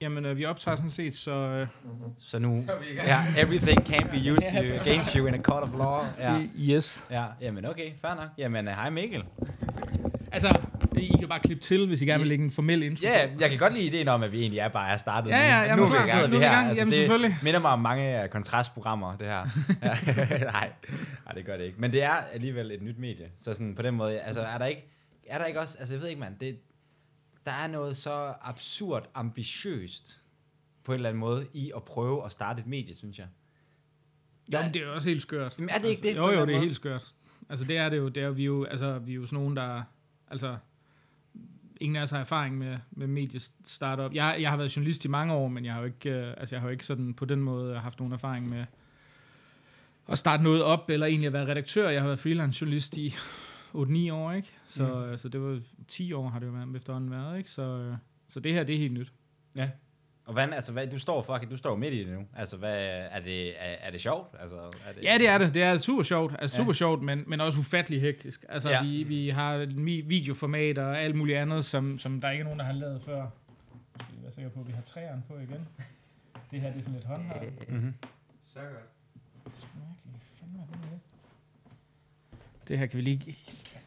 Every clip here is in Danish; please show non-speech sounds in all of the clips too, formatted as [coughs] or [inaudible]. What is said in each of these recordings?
Jamen, øh, vi optager sådan set, så... Øh, Så nu, ja, everything can be used to against you in a court of law. Ja, yes. ja jamen okay, fair nok. Jamen, øh, hej Mikkel. Altså, I kan bare klippe til, hvis I gerne vil lægge en formel intro. Ja, på. jeg kan godt lide ideen om, at vi egentlig er bare er startet Ja, nu. ja, jamen, nu, klar. sidder Nu er vi her. Altså, gang. Jamen, det selvfølgelig. minder mig om mange øh, kontrastprogrammer, det her. [laughs] Nej, nej, det gør det ikke. Men det er alligevel et nyt medie. Så sådan, på den måde, altså er der ikke, er der ikke også, altså jeg ved ikke, mand, det, der er noget så absurd ambitiøst på en eller anden måde i at prøve at starte et medie, synes jeg. Jo, men det er jo også helt skørt. Jamen, er det ikke det? på Jo, jo, det er helt skørt. Altså, det er det jo. Det er vi jo, altså, vi er jo sådan nogen, der... Altså, ingen af os har erfaring med, med mediestartup. Jeg, jeg har været journalist i mange år, men jeg har jo ikke, øh, altså, jeg har jo ikke sådan på den måde haft nogen erfaring med at starte noget op, eller egentlig at være redaktør. Jeg har været freelance journalist i 8-9 år, ikke? Så, mm. så det var 10 år har det jo været efterhånden været, ikke? Så, øh, så det her, det er helt nyt. Ja. Og hvad, altså, hvad, du står fucking, du står midt i det nu. Altså, hvad, er det, er, er det sjovt? Altså, er det, Ja, det er det. Det er super sjovt. Altså Ja. super sjovt, men, men også ufattelig hektisk. Altså, Ja. vi, vi har videoformat og alt muligt andet, som, som der ikke er nogen, der har lavet før. Skal vi være sikre på, at vi har træerne på igen. Det her, det er sådan lidt håndholdt. Mm-hmm. Så godt. Er? Det her kan vi lige...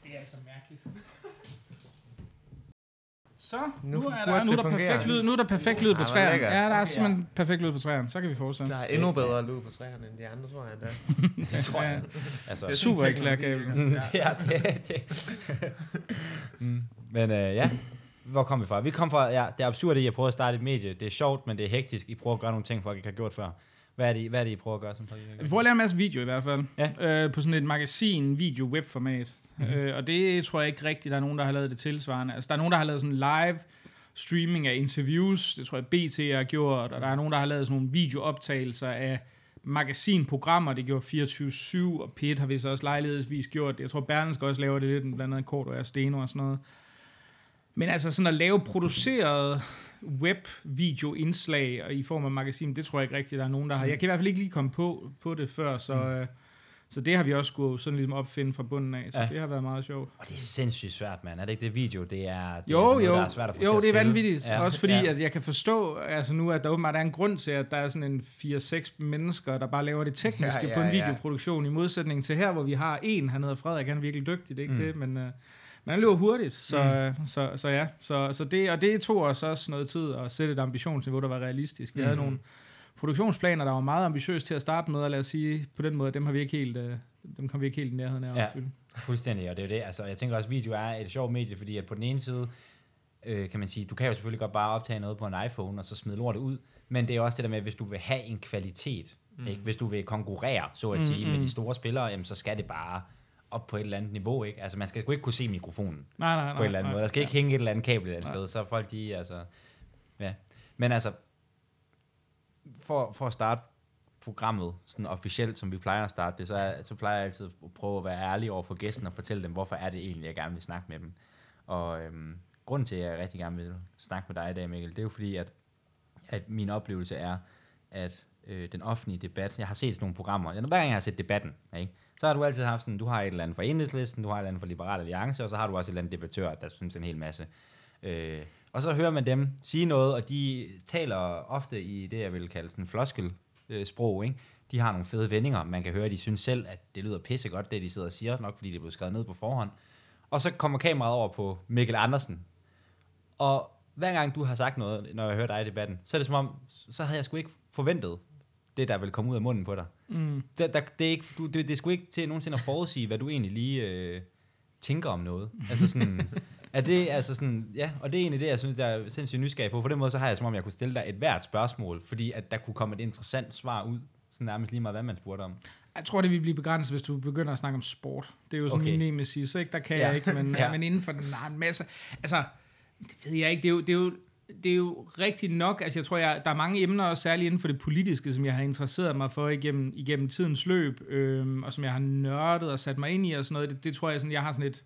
Det er altså mærkeligt. Så, nu, Nu er der, nu er der perfekt lyd, nu er der perfekt lyd på træerne. Ja, der er Okay, ja. simpelthen perfekt lyd på træerne. Så kan vi fortsætte. Der er endnu bedre lyd på træerne end de andre, tror jeg endda. [laughs] Det tror jeg. Ja, Altså, det er super ikke teknologi. kabel. det er det. mm. Men øh, ja, hvor kom vi fra? Vi kom fra, ja, det er absurd i at prøve at starte et medie. Det er sjovt, men det er hektisk. I prøver at gøre nogle ting, folk ikke har gjort før. Hvad er det, hvad er det I prøver at gøre, som har Vi prøver at lave en masse video i hvert fald. Ja. Øh, på sådan et magasin, video, webformat. Mm-hmm. Øh, og det tror jeg ikke rigtigt, der er nogen, der har lavet det tilsvarende. Altså, der er nogen, der har lavet sådan live streaming af interviews. Det tror jeg, BT har gjort. Og der er nogen, der har lavet sådan nogle videooptagelser af magasinprogrammer. Det gjorde 24-7, og P1 har vist også lejlighedsvis gjort det. Jeg tror, Berlingske også laver det lidt, blandt andet Kort og Steno og sådan noget. Men altså sådan at lave produceret web-video-indslag i form af magasin, det tror jeg ikke rigtigt, der er nogen, der har. Jeg kan i hvert fald ikke lige komme på, på det før, så, øh, så det har vi også skulle sådan ligesom opfinde fra bunden af, så Ja. det har været meget sjovt. Og det er sindssygt svært, mand. Er det ikke det video? Det er, det er Jo, noget, jo, der er svært at få jo at det er vanvittigt. Ja. Også fordi, ja. at jeg kan forstå, altså nu, at der åbenbart er en grund til, at der er sådan en 4-6 mennesker, der bare laver det tekniske Ja, ja, på en ja. videoproduktion, i modsætning til her, hvor vi har en, han hedder Frederik, han er virkelig dygtig, det er ikke Mm. det, men, øh, men han løber hurtigt, så, Mm. mm. så, så ja. Så, så det, og det tog os også noget tid at sætte et ambitionsniveau, der var realistisk. Vi mm. havde nogle produktionsplaner, der var meget ambitiøse til at starte med, og lad os sige, på den måde, dem har vi ikke helt, øh, dem kom vi ikke helt i nærheden af at Ja. opfylde. Fuldstændig, og det er jo det. Altså, jeg tænker også, at video er et sjovt medie, fordi at på den ene side, øh, kan man sige, du kan jo selvfølgelig godt bare optage noget på en iPhone, og så smide lortet ud, men det er også det der med, at hvis du vil have en kvalitet, mm. ikke? hvis du vil konkurrere, så at Mm, sige, med mm. de store spillere, jamen, så skal det bare op på et eller andet niveau, ikke? Altså, man skal sgu ikke kunne se mikrofonen Nej, nej, nej. på en eller anden nej. måde. Der skal ikke hænge et eller andet kabel et eller andet Nej. sted, så folk de, altså, ja. Men altså, for, for at starte programmet sådan officielt, som vi plejer at starte det, så, så plejer jeg altid at prøve at være ærlig over for gæsten og fortælle dem, hvorfor er det egentlig, jeg gerne vil snakke med dem. Og øhm, grunden til, at jeg rigtig gerne vil snakke med dig i dag, Mikkel, det er jo fordi, at, at min oplevelse er, at øh, den offentlige debat, jeg har set sådan nogle programmer, jeg, hver gang jeg har set debatten, ikke, så har du altid haft sådan, du har et eller andet for enhedslisten, du har et eller andet for Liberal Alliance, og så har du også et eller andet debattør, der synes en hel masse. Øh, og så hører man dem sige noget, og de taler ofte i det, jeg vil kalde sådan floskel øh, sprog, ikke? De har nogle fede vendinger, man kan høre, de synes selv, at det lyder pissegodt, det de sidder og siger, nok fordi det er blevet skrevet ned på forhånd. Og så kommer kameraet over på Mikkel Andersen, og hver gang du har sagt noget, når jeg hører dig i debatten, så er det som om, så havde jeg sgu ikke forventet det, der vil komme ud af munden på dig. Mm. Det, der, det, er ikke, du, det, det er sgu ikke til nogensinde at forudsige, hvad du egentlig lige øh, tænker om noget. Altså sådan, er det, altså sådan, ja, og det er egentlig det, jeg synes, der er sindssygt nysgerrig på. På den måde, så har jeg som om, jeg kunne stille dig et hvert spørgsmål, fordi at der kunne komme et interessant svar ud, sådan nærmest lige meget, hvad man spurgte om. Jeg tror, det vil blive begrænset, hvis du begynder at snakke om sport. Det er jo sådan Okay. min nemesis, ikke? Der kan Ja. jeg ikke, men, [laughs] Ja. men inden for den har en masse... Altså, det ved jeg ikke. Det er jo, det er jo, det er jo rigtigt nok. Altså, jeg tror, jeg, der er mange emner, også særligt inden for det politiske, som jeg har interesseret mig for igennem, igennem tidens løb, øhm, og som jeg har nørdet og sat mig ind i og sådan noget. Det, det tror jeg, sådan, jeg har sådan et,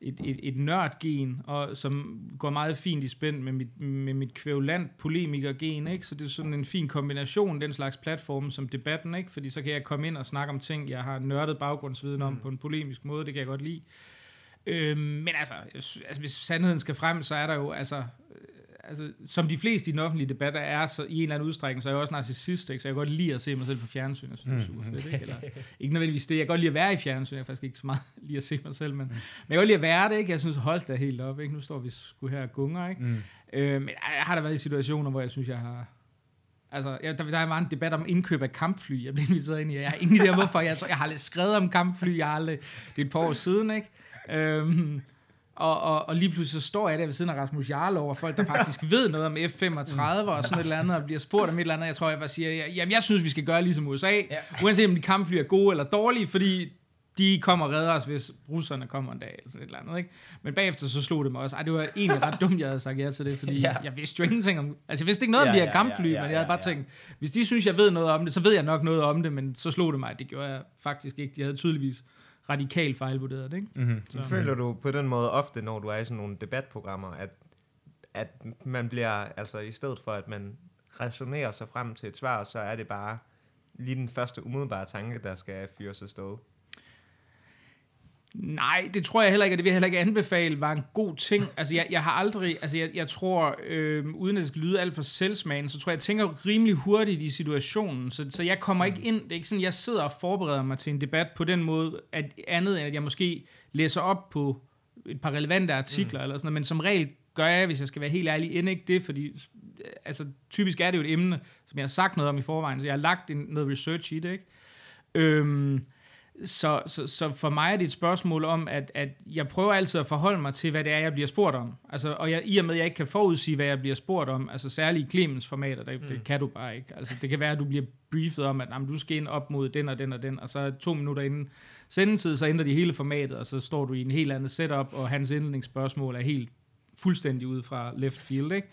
et, et, et nørdgen, og som går meget fint i spænd med mit, med mit kvævlant polemikergen, ikke? Så det er sådan en fin kombination, den slags platform som debatten, ikke? Fordi så kan jeg komme ind og snakke om ting, jeg har nørdet baggrundsviden om på en polemisk måde, det kan jeg godt lide. Øhm, men altså, altså, hvis sandheden skal frem, så er der jo, altså, øh, altså, som de fleste i den offentlige debat er, så i en eller anden udstrækning, så er jeg også narcissist, ikke? så jeg kan godt lide at se mig selv på fjernsyn, jeg synes, det er super fedt, ikke? Eller, ikke nødvendigvis det, jeg kan godt lide at være i fjernsyn, jeg kan faktisk ikke så meget [laughs] lide at se mig selv, men, men jeg kan godt lide at være det, ikke? jeg synes, hold da helt op, ikke? nu står vi sgu her og gunger, ikke? Mm. Øh, men jeg har da været i situationer, hvor jeg synes, jeg har, Altså, jeg, der, der var en debat om indkøb af kampfly. Jeg blev inviteret ind i. Jeg har ingen idé om, hvorfor. Jeg, jeg har lidt skrevet om kampfly. Jeg har aldrig, det er et par år siden, ikke? Øhm, og, og, og lige pludselig så står jeg der ved siden af Rasmus Jarlov, og folk, der faktisk ved noget om F-35 og sådan et eller andet, og bliver spurgt om et eller andet. Jeg tror, jeg bare siger, jamen jeg synes, vi skal gøre ligesom USA, ja. uanset om de kampfly er gode eller dårlige, fordi de kommer og redder os, hvis russerne kommer en dag, eller sådan et eller andet, ikke? Men bagefter så slog det mig også, ej, det var egentlig ret dumt, jeg havde sagt ja til det, fordi [laughs] ja. jeg vidste jo ingenting om, altså jeg vidste ikke noget ja, om de her kampfly, ja, ja, ja, men jeg havde bare ja, ja. tænkt, hvis de synes, jeg ved noget om det, så ved jeg nok noget om det, men så slog det mig, det gjorde jeg faktisk ikke. De havde tydeligvis radikalt fejlvurderet det, ikke? Mm-hmm. Så. Føler du på den måde ofte, når du er i sådan nogle debatprogrammer, at, at man bliver, altså i stedet for, at man resonerer sig frem til et svar, så er det bare lige den første umiddelbare tanke, der skal fyres afsted? Nej, det tror jeg heller ikke, og det vil jeg heller ikke anbefale, var en god ting. Altså, jeg, jeg har aldrig, altså, jeg, jeg tror, øh, uden at det skal lyde alt for selvsmagen, så tror jeg, jeg tænker rimelig hurtigt i situationen, så, så jeg kommer ikke ind, det er ikke sådan, jeg sidder og forbereder mig til en debat på den måde, at andet end at jeg måske læser op på et par relevante artikler, mm. eller sådan noget, men som regel gør jeg, hvis jeg skal være helt ærlig, end ikke det, fordi altså, typisk er det jo et emne, som jeg har sagt noget om i forvejen, så jeg har lagt en, noget research i det, ikke? Øhm, så, så, så for mig er det et spørgsmål om, at, at jeg prøver altid at forholde mig til, hvad det er, jeg bliver spurgt om. Altså, og jeg, i og med, at jeg ikke kan forudsige, hvad jeg bliver spurgt om, altså særligt i Clemens formater, det, mm. det kan du bare ikke. Altså, det kan være, at du bliver briefet om, at jamen, du skal ind op mod den og den og den, og så to minutter inden sendetid, så ændrer de hele formatet, og så står du i en helt anden setup, og hans indlægningsspørgsmål er helt fuldstændig ud fra left field, ikke?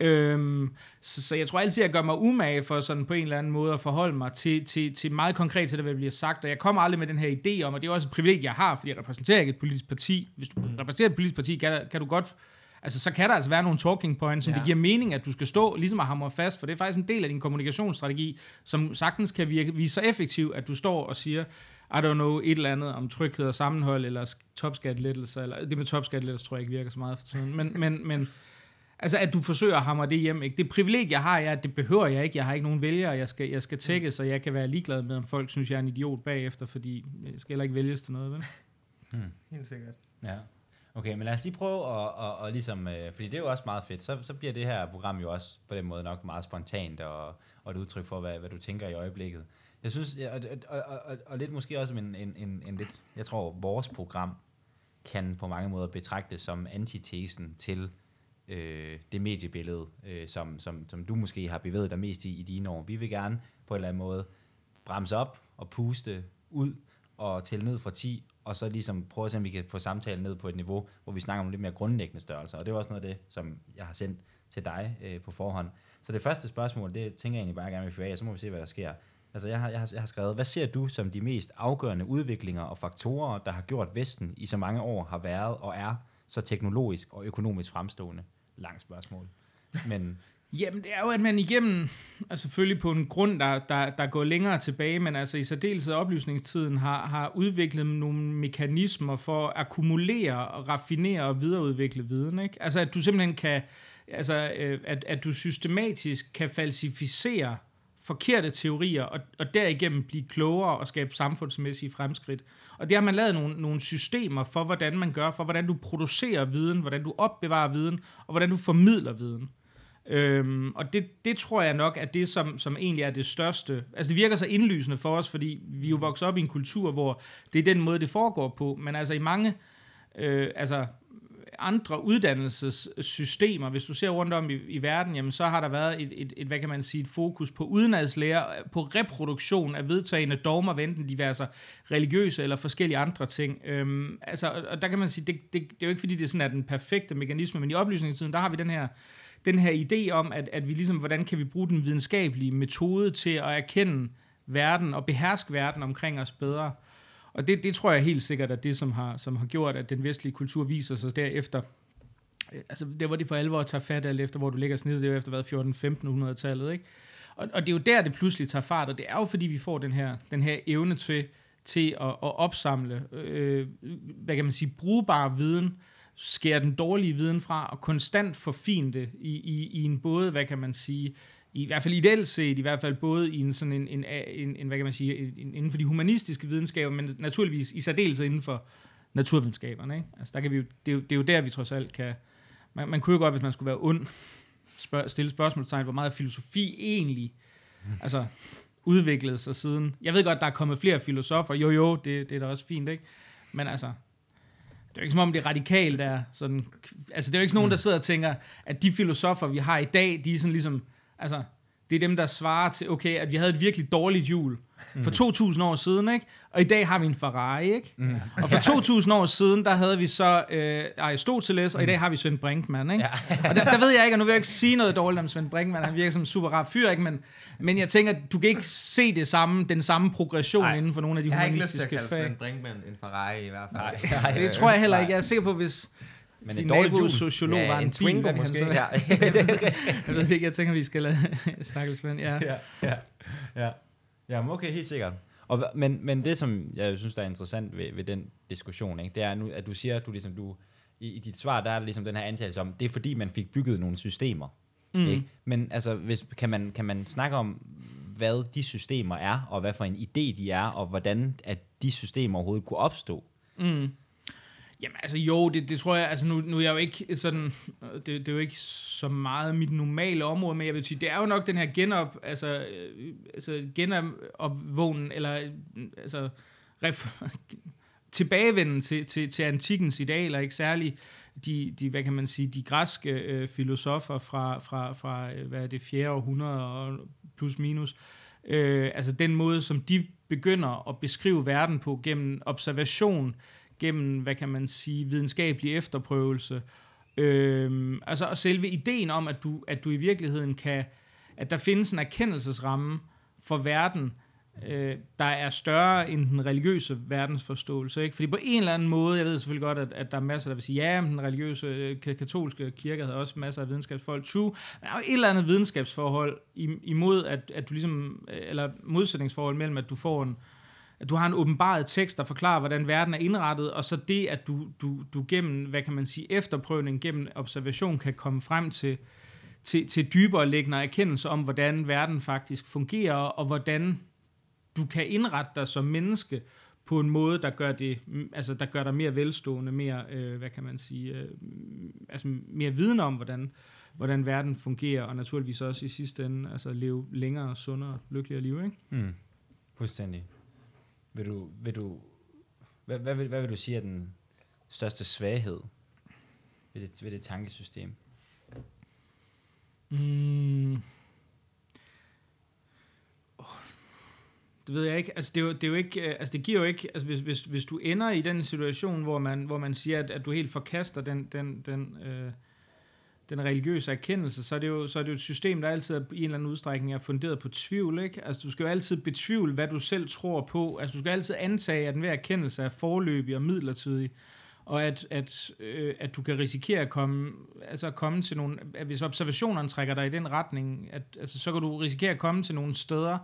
Øhm, så, så jeg tror altid, jeg gør mig umage for sådan på en eller anden måde at forholde mig til, til, til meget konkret til det, hvad der bliver sagt, og jeg kommer aldrig med den her idé om, og det er også et privilegie, jeg har, fordi jeg repræsenterer ikke et politisk parti. Hvis du mm. repræsenterer et politisk parti, kan, kan du godt Altså, så kan der altså være nogle talking points, som ja. det giver mening, at du skal stå ligesom at hamre fast, for det er faktisk en del af din kommunikationsstrategi, som sagtens kan virke, vise sig effektiv, at du står og siger, I don't know, et eller andet om tryghed og sammenhold, eller topskattelettelser, eller det med topskattelettelser tror jeg ikke virker så meget for tiden, men, men, men Altså, at du forsøger at hamre det hjem. Ikke? Det privilegie, jeg har, er, at det behøver jeg ikke. Jeg har ikke nogen vælgere, jeg skal, jeg skal tække, mm. så jeg kan være ligeglad med, om folk synes, jeg er en idiot bagefter, fordi jeg skal heller ikke vælges til noget, vel? [laughs] Hmm. Helt sikkert. Ja. Okay, men lad os lige prøve at, at, at ligesom, øh, fordi det er jo også meget fedt, så, så bliver det her program jo også på den måde nok meget spontant og, og et udtryk for, hvad, hvad du tænker i øjeblikket. Jeg synes, og, og, og, og, og lidt måske også en, en, en, en lidt, jeg tror, vores program kan på mange måder betragtes som antitesen til øh, det mediebillede, øh, som, som, som du måske har bevæget dig mest i i dine år. Vi vil gerne på en eller anden måde bremse op og puste ud og tælle ned fra 10, og så ligesom prøve at se, om vi kan få samtalen ned på et niveau, hvor vi snakker om lidt mere grundlæggende størrelser. Og det var også noget af det, som jeg har sendt til dig øh, på forhånd. Så det første spørgsmål, det tænker jeg egentlig bare gerne vil fyre af, så må vi se, hvad der sker. Altså jeg har, jeg, har, jeg har skrevet, hvad ser du som de mest afgørende udviklinger og faktorer, der har gjort Vesten i så mange år har været og er så teknologisk og økonomisk fremstående? Langt spørgsmål. Men [laughs] Jamen, det er jo, at man igennem, altså selvfølgelig på en grund, der, der, der går længere tilbage, men altså i særdeleshed oplysningstiden har, har udviklet nogle mekanismer for at akkumulere, og raffinere og videreudvikle viden. Ikke? Altså at du simpelthen kan, altså øh, at, at du systematisk kan falsificere forkerte teorier, og, og derigennem blive klogere og skabe samfundsmæssige fremskridt. Og det har man lavet nogle, nogle systemer for, hvordan man gør, for hvordan du producerer viden, hvordan du opbevarer viden, og hvordan du formidler viden. Øhm, og det, det tror jeg nok er det, som, som egentlig er det største. Altså det virker så indlysende for os, fordi vi jo vokser op i en kultur, hvor det er den måde, det foregår på. Men altså i mange, øh, altså andre uddannelsessystemer, hvis du ser rundt om i, i verden, jamen så har der været et, et, et, hvad kan man sige, et fokus på udenadslære, på reproduktion af vedtagende dogmer, enten diverse religiøse eller forskellige andre ting. Øhm, altså, og der kan man sige, det, det, det er jo ikke fordi, det er sådan er den perfekte mekanisme, men i oplysningstiden, der har vi den her den her idé om, at, at vi ligesom, hvordan kan vi bruge den videnskabelige metode til at erkende verden og beherske verden omkring os bedre. Og det, det tror jeg helt sikkert er det, som har, som har gjort, at den vestlige kultur viser sig derefter. Øh, altså, det var det for alvor tager fat alt efter, hvor du ligger snittet, det er jo efter hvad, 14-1500-tallet, ikke? Og, og det er jo der, det pludselig tager fart, og det er jo fordi, vi får den her, den her evne til, til at, at opsamle, øh, hvad kan man sige, brugbar viden, skære den dårlige viden fra, og konstant forfine det i, i, i en både, hvad kan man sige, i hvert fald ideelt set, i hvert fald både i en sådan en, en, en, en hvad kan man sige, en, inden for de humanistiske videnskaber, men naturligvis i særdeleshed inden for naturvidenskaberne. Ikke? Altså, der kan vi jo, det, er jo, det er jo der, vi trods alt kan... Man, man kunne jo godt, hvis man skulle være ond, spørg, stille spørgsmålstegn, hvor meget filosofi egentlig altså, udviklede sig siden. Jeg ved godt, der er kommet flere filosofer. Jo, jo, det, det er da også fint, ikke? Men altså, det er jo ikke som om, det er radikalt der. Sådan, altså, det er jo ikke nogen, der sidder og tænker, at de filosofer, vi har i dag, de er sådan ligesom, altså, det er dem, der svarer til, okay, at vi havde et virkelig dårligt jul for 2000 år siden, ikke? Og i dag har vi en Ferrari, ikke? Mm. Og for 2000 år siden, der havde vi så øh, Aristoteles, og i dag har vi Svend Brinkmann, ikke? Ja. og der, der, ved jeg ikke, og nu vil jeg ikke sige noget dårligt om Svend Brinkmann, han virker som en super rar fyr, ikke? Men, men jeg tænker, du kan ikke se det samme, den samme progression Nej. inden for nogle af de Jeg har ikke lyst til humanistiske at kalde fag. Svend Brinkmann en Ferrari i hvert fald. Nej, nej, Det tror jeg heller ikke. Jeg er sikker på, hvis Men din et dårligt nabo jul. sociolog Ja, var en, en bil, Twingo han måske. så- Ja. [laughs] Jeg ved ikke, jeg tænker, vi skal lade [laughs] snakke Svend. Ja. ja, ja, ja. Jamen okay, helt sikkert. Og, men, men det, som jeg synes, der er interessant ved, ved den diskussion, ikke, det er nu, at du siger, at du ligesom, du, i, i dit svar, der er ligesom den her antagelse om, det er fordi, man fik bygget nogle systemer. Mm. Ikke? Men altså, hvis, kan, man, kan man snakke om, hvad de systemer er, og hvad for en idé de er, og hvordan at de systemer overhovedet kunne opstå? Mm. Jamen altså jo, det, det tror jeg, altså nu, nu er jeg jo ikke sådan, øh, det, det er jo ikke så meget mit normale område, men jeg vil sige, det er jo nok den her genop, altså, øh, altså genopvågen, eller øh, altså ref, [laughs] tilbagevenden til, til, til antikkens idealer, ikke særlig de, de, hvad kan man sige, de græske øh, filosofer fra, fra, fra, hvad er det, 4. århundrede og plus minus, øh, altså den måde, som de begynder at beskrive verden på gennem observation, gennem, hvad kan man sige, videnskabelig efterprøvelse. Øhm, altså, og selve ideen om, at du, at du i virkeligheden kan, at der findes en erkendelsesramme for verden, øh, der er større end den religiøse verdensforståelse. Ikke? Fordi på en eller anden måde, jeg ved selvfølgelig godt, at, at der er masser, der vil sige, ja, den religiøse øh, katolske kirke havde også masser af videnskabsfolk. True. Men der er jo et eller andet videnskabsforhold imod, at, at du ligesom, øh, eller modsætningsforhold mellem, at du får en, øh, du har en åbenbaret tekst, der forklarer, hvordan verden er indrettet, og så det, at du, du, du gennem, hvad kan man sige, efterprøvning, gennem observation, kan komme frem til, til, til dybere liggende erkendelse om, hvordan verden faktisk fungerer, og hvordan du kan indrette dig som menneske på en måde, der gør, det, altså, der gør dig mere velstående, mere, øh, hvad kan man sige, øh, altså mere viden om, hvordan, hvordan verden fungerer, og naturligvis også i sidste ende altså, leve længere, sundere, lykkeligere liv. Ikke? Mm. Fuldstændig. Vil du, vil du, hvad, hvad, vil, hvad vil du sige er den største svaghed ved det, ved det tankesystem? Mm. Åh, Det ved jeg ikke. Altså, det, er jo, det, er jo ikke, øh, altså, det giver jo ikke... Altså, hvis, hvis, hvis du ender i den situation, hvor man, hvor man siger, at, at du helt forkaster den, den, den, øh, den religiøse erkendelse, så er, det jo, så er det jo et system, der altid er, i en eller anden udstrækning er funderet på tvivl. Ikke? Altså, du skal jo altid betvivle, hvad du selv tror på. Altså, du skal altid antage, at enhver erkendelse er forløbig og midlertidig og at, at, øh, at du kan risikere at komme, altså at komme til nogle, at hvis observationerne trækker dig i den retning, at, altså, så kan du risikere at komme til nogle steder,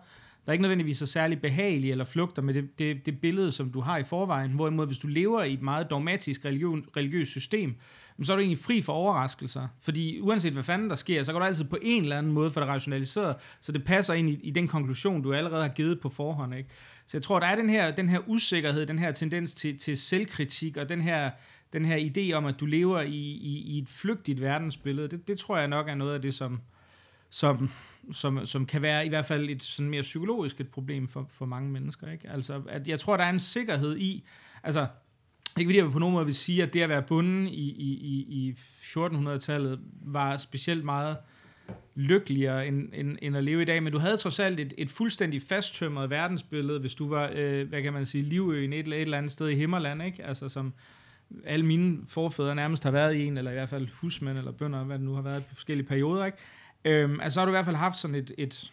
der ikke nødvendigvis er særlig behagelige eller flugter med det, det, det billede, som du har i forvejen. Hvorimod, hvis du lever i et meget dogmatisk religion, religiøst system, så er du egentlig fri for overraskelser. Fordi uanset hvad fanden der sker, så går du altid på en eller anden måde for det rationaliseret, så det passer ind i, i den konklusion, du allerede har givet på forhånd. Ikke? Så jeg tror, der er den her, den her usikkerhed, den her tendens til, til selvkritik, og den her, den her idé om, at du lever i, i, i et flygtigt verdensbillede. Det, det tror jeg nok er noget af det, som, som, som, som kan være i hvert fald et sådan mere psykologisk et problem for, for mange mennesker. Ikke? Altså, at jeg tror, der er en sikkerhed i, altså ikke fordi jeg på nogen måde vil sige, at det at være bunden i, i, i, i 1400-tallet var specielt meget lykkeligere end, end, end at leve i dag, men du havde trods alt et, et fuldstændig fasttømret verdensbillede, hvis du var, øh, hvad kan man sige, livøen et, eller et eller andet sted i Himmerland, ikke? Altså som alle mine forfædre nærmest har været i en, eller i hvert fald husmænd eller bønder, hvad det nu har været på forskellige perioder, ikke? Øhm, altså så har du i hvert fald haft sådan et, et,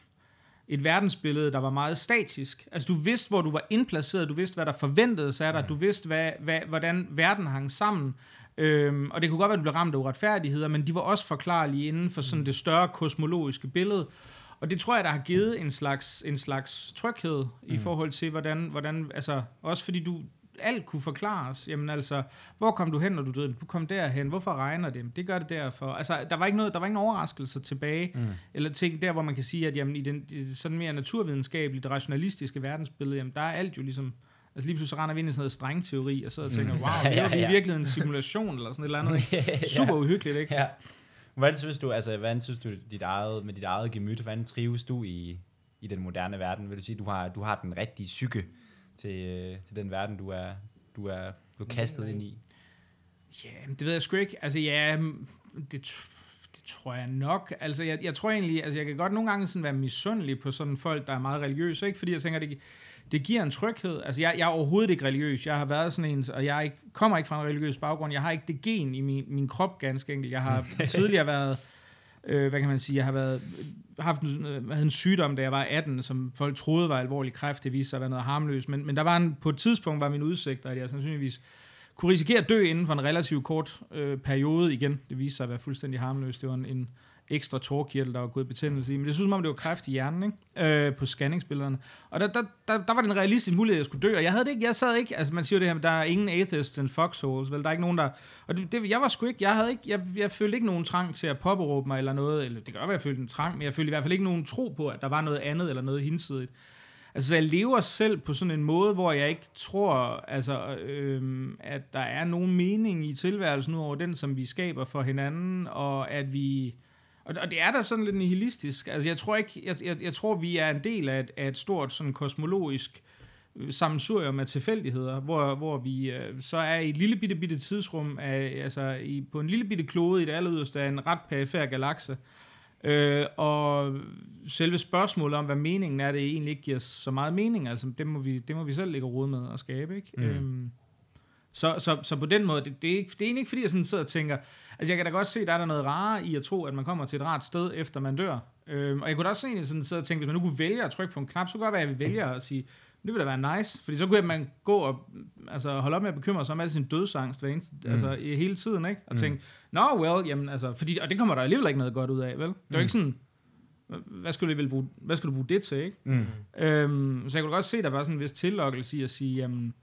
et verdensbillede, der var meget statisk. Altså du vidste, hvor du var indplaceret, du vidste, hvad der forventedes af dig, du vidste, hvad, hvad, hvordan verden hang sammen, øhm, og det kunne godt være, at du blev ramt af uretfærdigheder, men de var også forklarlige inden for sådan det større kosmologiske billede. Og det tror jeg, der har givet en slags, en slags tryghed i forhold til, hvordan, hvordan, altså også fordi du alt kunne forklares. Jamen altså, hvor kom du hen, når du døde? Du kom derhen. Hvorfor regner det? Det gør det derfor. Altså, der var ikke noget, der var ingen overraskelser tilbage. Mm. Eller ting der, hvor man kan sige, at jamen, i den i det sådan mere naturvidenskabelige, det rationalistiske verdensbillede, jamen, der er alt jo ligesom... Altså lige pludselig så render vi ind i sådan noget strengteori, og så tænker, [laughs] wow, Ja, det ja, er vi i ja. virkeligheden en simulation, eller sådan et eller andet. [laughs] Ja. Super uhyggeligt, ikke? Ja. Hvordan synes du, altså, hvordan synes du dit eget, med dit eget gemyt, hvordan trives du i, i den moderne verden? Vil du sige, du har, du har den rigtige psyke til, øh, til den verden, du er, du er blevet kastet ind i? Ja, det ved jeg sgu ikke. Altså, ja, mm, det, det tror jeg nok. Altså, jeg, jeg tror egentlig, altså, jeg kan godt nogle gange sådan være misundelig på sådan folk, der er meget religiøse, ikke? Fordi jeg tænker, det, det giver en tryghed. Altså, jeg, jeg er overhovedet ikke religiøs. Jeg har været sådan en, og jeg ikke, kommer ikke fra en religiøs baggrund. Jeg har ikke det gen i min, min krop, ganske enkelt. Jeg har [laughs] tidligere været, øh, hvad kan man sige, jeg har været, haft en, øh, havde en sygdom, da jeg var 18, som folk troede var alvorlig kræft. Det viste sig at være noget harmløst. Men, men der var en, på et tidspunkt var min udsigt, at jeg sandsynligvis kunne risikere at dø inden for en relativt kort øh, periode igen. Det viste sig at være fuldstændig harmløst. Det var en, en ekstra tårkirtel, der var gået betændelse i. Men det synes som om, det var kræft i hjernen, ikke? Øh, på scanningsbillederne. Og der, der, der, der var det en realistisk mulighed, at jeg skulle dø. Og jeg havde det ikke, jeg sad ikke, altså man siger det her, men der er ingen atheists and foxholes, vel? Der er ikke nogen, der... Og det, det, jeg var sgu ikke, jeg havde ikke, jeg, jeg følte ikke nogen trang til at påberåbe mig eller noget, eller det kan godt være, jeg følte en trang, men jeg følte i hvert fald ikke nogen tro på, at der var noget andet eller noget hinsidigt. Altså, jeg lever selv på sådan en måde, hvor jeg ikke tror, altså, øhm, at der er nogen mening i tilværelsen ud over den, som vi skaber for hinanden, og at vi... Og, og det er da sådan lidt nihilistisk. Altså, jeg tror ikke... Jeg, jeg, jeg tror, vi er en del af et, af et stort sådan kosmologisk øh, sammensurium af tilfældigheder, hvor, hvor vi øh, så er i et lille bitte, bitte tidsrum, af, altså i, på en lille bitte klode i det alleryderste af en ret perifer galakse, Øh, og selve spørgsmålet om, hvad meningen er, det egentlig ikke giver så meget mening, altså det må vi, det må vi selv lægge råd med at skabe, ikke? Mm. Øhm, så, så, så på den måde, det, det, er ikke, det er egentlig ikke, fordi jeg sådan sidder og tænker, altså jeg kan da godt se, der er der noget rare i at tro, at man kommer til et rart sted, efter man dør. Øhm, og jeg kunne da også egentlig sådan sidde og tænke, hvis man nu kunne vælge at trykke på en knap, så kunne det godt være, at jeg vil vælge at sige, det ville da være nice, fordi så kunne man gå og altså, holde op med at bekymre sig om al sin dødsangst hver eneste, mm. altså, i hele tiden, ikke? Og Mm. tænke, nå, well, jamen, altså, fordi, og det kommer der alligevel ikke noget godt ud af, vel? Det er jo Mm. ikke sådan, hvad skulle, du bruge, hvad skulle du bruge det til, ikke? Mm. Øhm, så jeg kunne godt se, der var sådan en vis tillokkelse i at sige, jamen,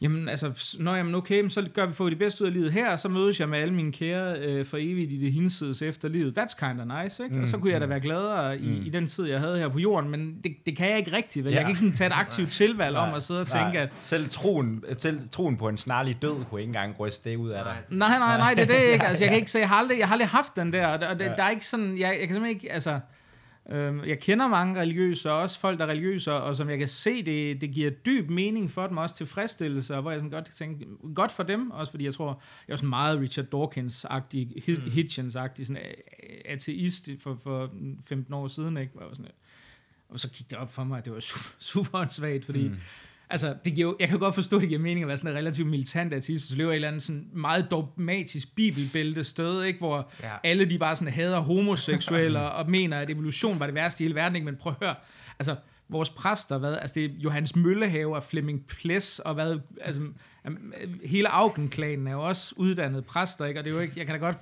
jamen altså, nå, jamen okay, så gør vi få det bedste ud af livet her, og så mødes jeg med alle mine kære øh, for evigt i det hinsides efter livet. That's kind of nice, ikke? Mm, og så kunne jeg da være gladere i, mm. i den tid, jeg havde her på jorden, men det, det kan jeg ikke rigtigt, vel? Ja. Jeg kan ikke sådan tage et aktivt [laughs] tilvalg om at sidde og tænke, at Selv troen, selv troen på en snarlig død kunne ikke engang ryste det ud af dig. Nej. Nej, nej, nej, det er det ikke. Altså, jeg kan ikke sige, jeg har aldrig, jeg har aldrig haft den der, og, det, Ja. der er ikke sådan, jeg, jeg kan simpelthen ikke, altså, jeg kender mange religiøse, og også folk, der er religiøse, og som jeg kan se, det, det giver dyb mening for dem, også tilfredsstillelse, og hvor jeg sådan godt kan tænke, godt for dem, også fordi jeg tror, jeg er sådan meget Richard Dawkins-agtig, Mm. Hitchens-agtig, sådan ateist for, for 15 år siden, ikke? Hvor jeg var sådan, og så gik det op for mig, at det var super, [laughs] super svagt, fordi Mm. Altså, det giver, jeg kan godt forstå, at det giver mening at være sådan en relativt militant ateist, så lever i et eller andet sådan meget dogmatisk bibelbælte sted, ikke? hvor Ja. alle de bare sådan hader homoseksuelle og, mener, at evolution var det værste i hele verden, ikke? men prøv at høre, altså, vores præster, hvad, altså det er Johannes Møllehave og Flemming Ples, og hvad, altså, hele Augenklanen er jo også uddannede præster, ikke? og det er jo ikke, jeg kan da godt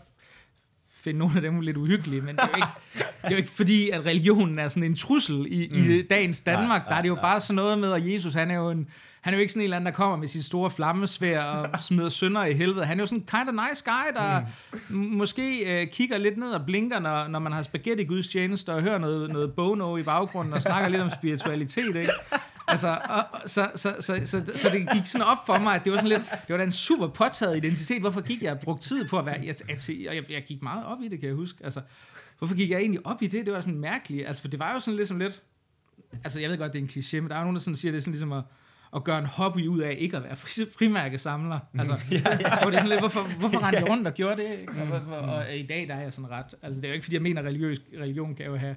finde nogle af dem lidt uhyggelige, men det er jo ikke, [laughs] det er jo ikke fordi, at religionen er sådan en trussel i, mm. i dagens Danmark. Nej, der er det jo nej, bare sådan noget med, at Jesus, han er jo en, han er jo ikke sådan en eller anden, der kommer med sit store flammesvær og [laughs] smider sønder i helvede. Han er jo sådan en kind of nice guy, der mm. måske øh, kigger lidt ned og blinker, når, når man har spaghetti gudstjeneste og hører noget, noget bono i baggrunden og snakker lidt om spiritualitet, ikke? Altså, og, og, så, så, så, så, så, det gik sådan op for mig, at det var sådan lidt, det var da en super påtaget identitet. Hvorfor gik jeg og brugte tid på at være ate- og jeg, jeg gik meget op i det, kan jeg huske. Altså, hvorfor gik jeg egentlig op i det? Det var sådan mærkeligt. Altså, for det var jo sådan lidt som lidt, altså jeg ved godt, det er en kliché, men der er jo nogen, der sådan siger, det er sådan ligesom at, at gøre en hobby ud af ikke at være fri, frimærkesamler. Altså, [laughs] ja, ja. Hvor det er sådan lidt, hvorfor, hvorfor rendte jeg rundt og gjorde det? ikke? Og, hvor- hvor- og, i dag der er jeg sådan ret. Altså det er jo ikke, fordi jeg mener, at religiøs, religion kan jo have,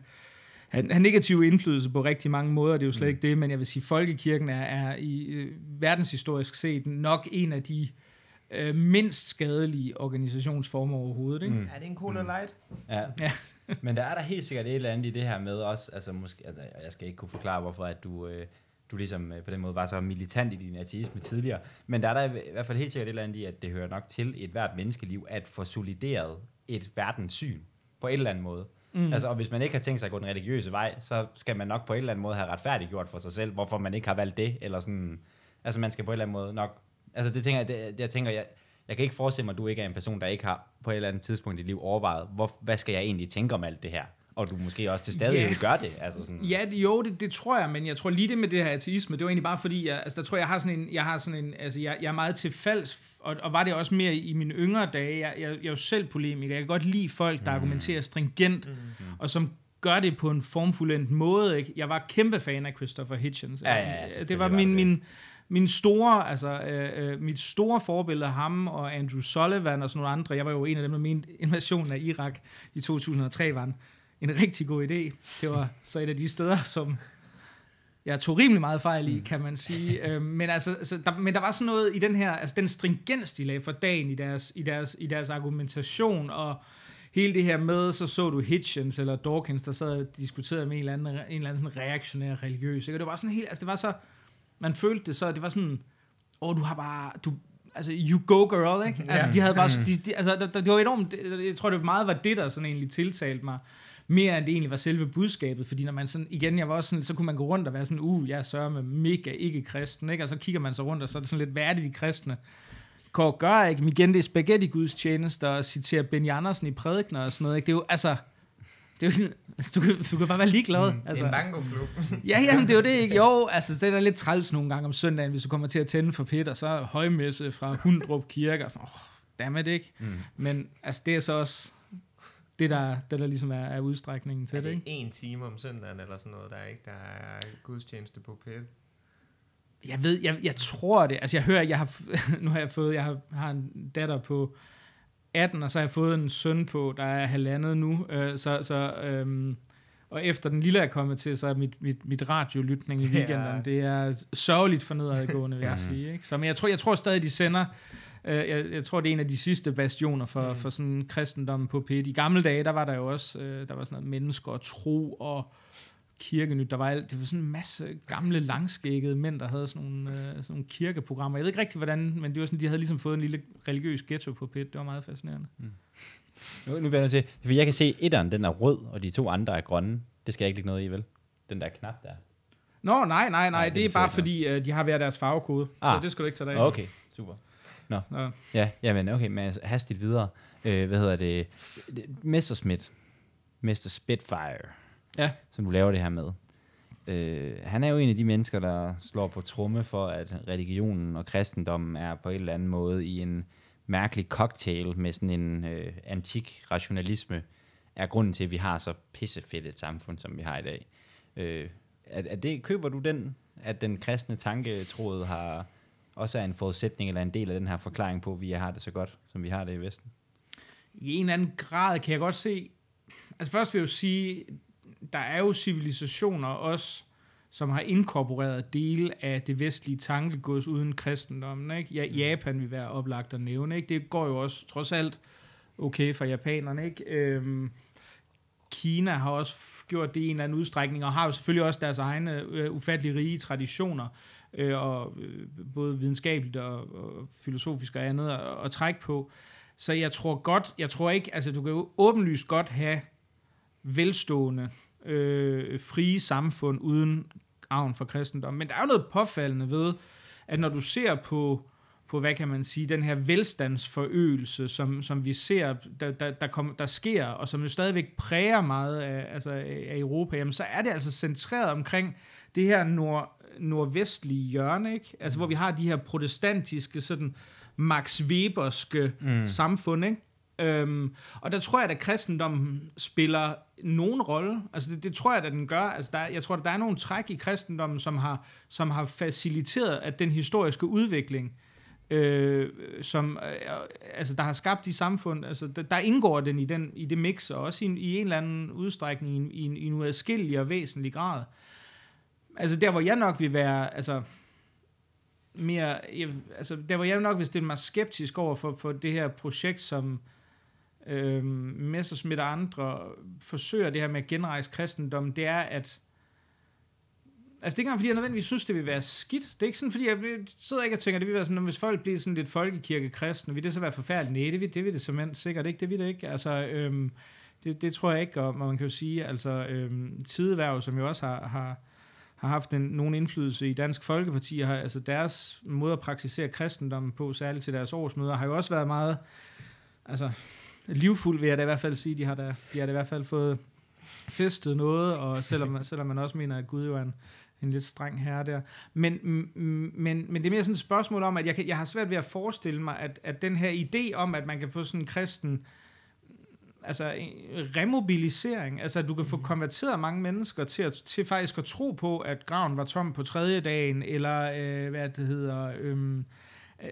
have, have negativ indflydelse på rigtig mange måder, det er jo slet ikke det, men jeg vil sige, folkekirken er, er i øh, verdenshistorisk set nok en af de øh, mindst skadelige organisationsformer overhovedet. Ikke? Mm. Mm. Er det en Cola Light? Ja. Ja. [laughs] Men der er der helt sikkert et eller andet i det her med også, altså måske, altså, jeg skal ikke kunne forklare, hvorfor at du, øh, du ligesom øh, på den måde var så militant i din ateisme tidligere, men der er der i hvert fald helt sikkert et eller andet i, at det hører nok til et hvert menneskeliv at få solideret et verdenssyn på en eller anden måde. Mm. Altså, og hvis man ikke har tænkt sig at gå den religiøse vej, så skal man nok på en eller anden måde have retfærdiggjort for sig selv, hvorfor man ikke har valgt det, eller sådan, Altså man skal på en eller anden måde nok, altså det tænker jeg, det, jeg tænker, jeg, jeg kan ikke forestille mig, at du ikke er en person, der ikke har på et eller andet tidspunkt i dit liv overvejet, hvor, hvad skal jeg egentlig tænke om alt det her? Og du måske også til stadighed yeah. gør det. Altså sådan, Ja, det, jo, det, det tror jeg, men jeg tror lige det med det her ateisme, det var egentlig bare fordi, jeg, altså der tror jeg, jeg har sådan en, jeg har sådan en, altså jeg, jeg er meget til falsk, og, og var det også mere i mine yngre dage, jeg, jeg, jeg er jo selv polemiker, jeg kan godt lide folk, der mm. argumenterer stringent, mm. og som gør det på en formfuldendt måde, ikke? Jeg var kæmpe fan af Christopher Hitchens. Ja, ja, ja, det var min, det min, min store, altså øh, øh, mit store forbillede, ham og Andrew Sullivan og sådan nogle andre, jeg var jo en af dem, der mente invasionen af Irak i 2003 var en, en rigtig god idé. Det var så et af de steder, som jeg tog rimelig meget fejl i, kan man sige. øhm, men, altså, så der, men der var sådan noget i den her, altså den stringens, de lagde for dagen i deres, i deres, i deres argumentation, og hele det her med, så så du Hitchens eller Dawkins, der sad og diskuterede med en eller anden, en eller anden sådan reaktionær religiøs. Ikke? Og det var sådan helt, altså det var så, man følte det så, det var sådan, åh, oh, du har bare, du, altså, you go girl, ikke? Altså, de havde bare, de, de, altså, der, det var enormt, jeg tror, det meget var det, der sådan egentlig tiltalte mig, mere end det egentlig var selve budskabet, fordi når man sådan, igen, jeg var også sådan, så kunne man gå rundt og være sådan, uh, jeg sørger med mega ikke kristen, ikke? Og så kigger man så rundt, og så er det sådan lidt, hvad er det, de kristne går gør, ikke? Men igen, det er spaghetti gudstjenester, og citerer Benny Andersen i prædikner og sådan noget, ikke? Det er jo, altså, det er jo [laughs] altså, du, kan, du kan bare være ligeglad. Mm, altså, En bango-klub. [laughs] Ja, jamen, det er jo det ikke. Jo, altså, det er lidt træls nogle gange om søndagen, hvis du kommer til at tænde for Peter, så er højmesse fra Hundrup Kirke, og sådan, åh, dammit ikke. Mm. Men altså, det er så også det, der, det, der ligesom er, er udstrækningen Er til det, det ikke? en time om søndagen eller sådan noget, der er ikke der er gudstjeneste på P1? Jeg ved, jeg, jeg tror det. Altså, jeg hører, jeg har, [laughs] nu har jeg fået, jeg har, har en datter på 18, og så har jeg fået en søn på, der er halvandet nu. Øh, så, så, øhm, og efter den lille er kommet til, så er mit, mit, mit radiolytning i Det [laughs] er- weekenden, det er sørgeligt for nedadgående, vil jeg Mhm. sige. Ikke? Så, men jeg tror, jeg tror stadig, de sender, øh, jeg, jeg tror, det er en af de sidste bastioner for, Mm. for sådan kristendommen på P1. I gamle dage, der var der jo også, øh, der var sådan noget mennesker og tro og kirkenyt. Der var, alt, det var sådan en masse gamle, langskækkede mænd, der havde sådan nogle, øh, sådan nogle kirkeprogrammer. Jeg ved ikke rigtig, hvordan, men det var sådan, de havde ligesom fået en lille religiøs ghetto på P1. Det var meget fascinerende. Nu, nu bliver jeg til, for jeg kan se, etteren, den er rød, og de to andre er grønne. Det skal jeg ikke lægge noget i, vel? Den der knap der. Nå, nej, nej, nej. Nej, det det er bare fordi, øh, de har hver deres farvekode. Ah. Så det skal du ikke tage dig af. Okay, super. Så, Ja, jamen okay, men altså, hastigt videre. Øh, hvad hedder det? Messerschmidt. Mr. Spitfire. Ja. Som du laver det her med. Øh, han er jo en af de mennesker, der slår på tromme for, at religionen og kristendommen er på en eller anden måde i en mærkelig cocktail med sådan en øh, antik rationalisme, er grunden til, at vi har så pissefedt et samfund, som vi har i dag. Øh, er, er det, køber du den, at den kristne tanketråd har også er en forudsætning eller en del af den her forklaring på, at vi har det så godt, som vi har det i Vesten? I en eller anden grad kan jeg godt se... Altså først vil jeg jo sige, der er jo civilisationer også, som har inkorporeret dele af det vestlige tankegods uden kristendommen. Ikke? Ja, Japan vil være oplagt at nævne. Ikke? Det går jo også trods alt okay for japanerne. Ikke? Øhm, Kina har også gjort det i en eller anden udstrækning, og har jo selvfølgelig også deres egne øh, ufattelig rige traditioner, øh, og øh, både videnskabeligt og, og filosofisk og andet at, at trække på. Så jeg tror godt, jeg tror ikke, altså du kan jo åbenlyst godt have velstående, øh, frie samfund uden arven for kristendom. Men der er jo noget påfaldende ved, at når du ser på, på hvad kan man sige, den her velstandsforøgelse, som, som vi ser, der, der, der, kom, der sker, og som jo stadigvæk præger meget af, altså af af Europa, jamen så er det altså centreret omkring det her nord, nordvestlige hjørne, ikke? Altså hvor vi har de her protestantiske, sådan Max Weberske mm. samfund, ikke? Øhm, og der tror jeg, at kristendommen spiller nogen rolle. Altså det, det tror jeg, at den gør. Altså der, er- jeg tror, at der er nogle træk i kristendommen, som har, som har faciliteret, at den historiske udvikling, øh, som øh, altså der har skabt de samfund, altså der, der indgår den i, den i det mix, og også i, en- i en eller anden udstrækning, i i i en uadskillelig og væsentlig grad. Altså der, hvor jeg nok vil være, altså mere, jeg, altså der, hvor jeg nok vil stille mig skeptisk over for, for det her projekt, som øh, Messersmith og andre forsøger det her med at genrejse kristendom, det er, at Altså det er ikke engang, fordi jeg nødvendigvis synes, det vil være skidt. Det er ikke sådan, fordi jeg sidder ikke og tænker, det vil være sådan, hvis folk bliver sådan lidt folkekirkekristne, vil det så være forfærdeligt? Nej, det vil det, vil det simpelthen sikkert ikke. Det vil det ikke. Altså, øhm, det, det tror jeg ikke, og man kan jo sige, altså øhm, tideværv, som jo også har, har, har haft en, nogen indflydelse i Dansk Folkeparti, har, altså deres måde at praktisere kristendommen på, særligt til deres årsmøder, har jo også været meget altså, livfuld, vil jeg da i hvert fald sige. De har da, de har da i hvert fald fået festet noget, og selvom, [laughs] selvom man også mener, at Gud jo er en, en lidt streng herre der. Men, men, men det er mere sådan et spørgsmål om, at jeg, kan, jeg har svært ved at forestille mig, at, at den her idé om, at man kan få sådan en kristen altså remobilisering, altså at du kan få mm. konverteret mange mennesker til, at, til faktisk at tro på, at graven var tom på tredje dagen, eller øh, hvad det hedder, øhm, øh,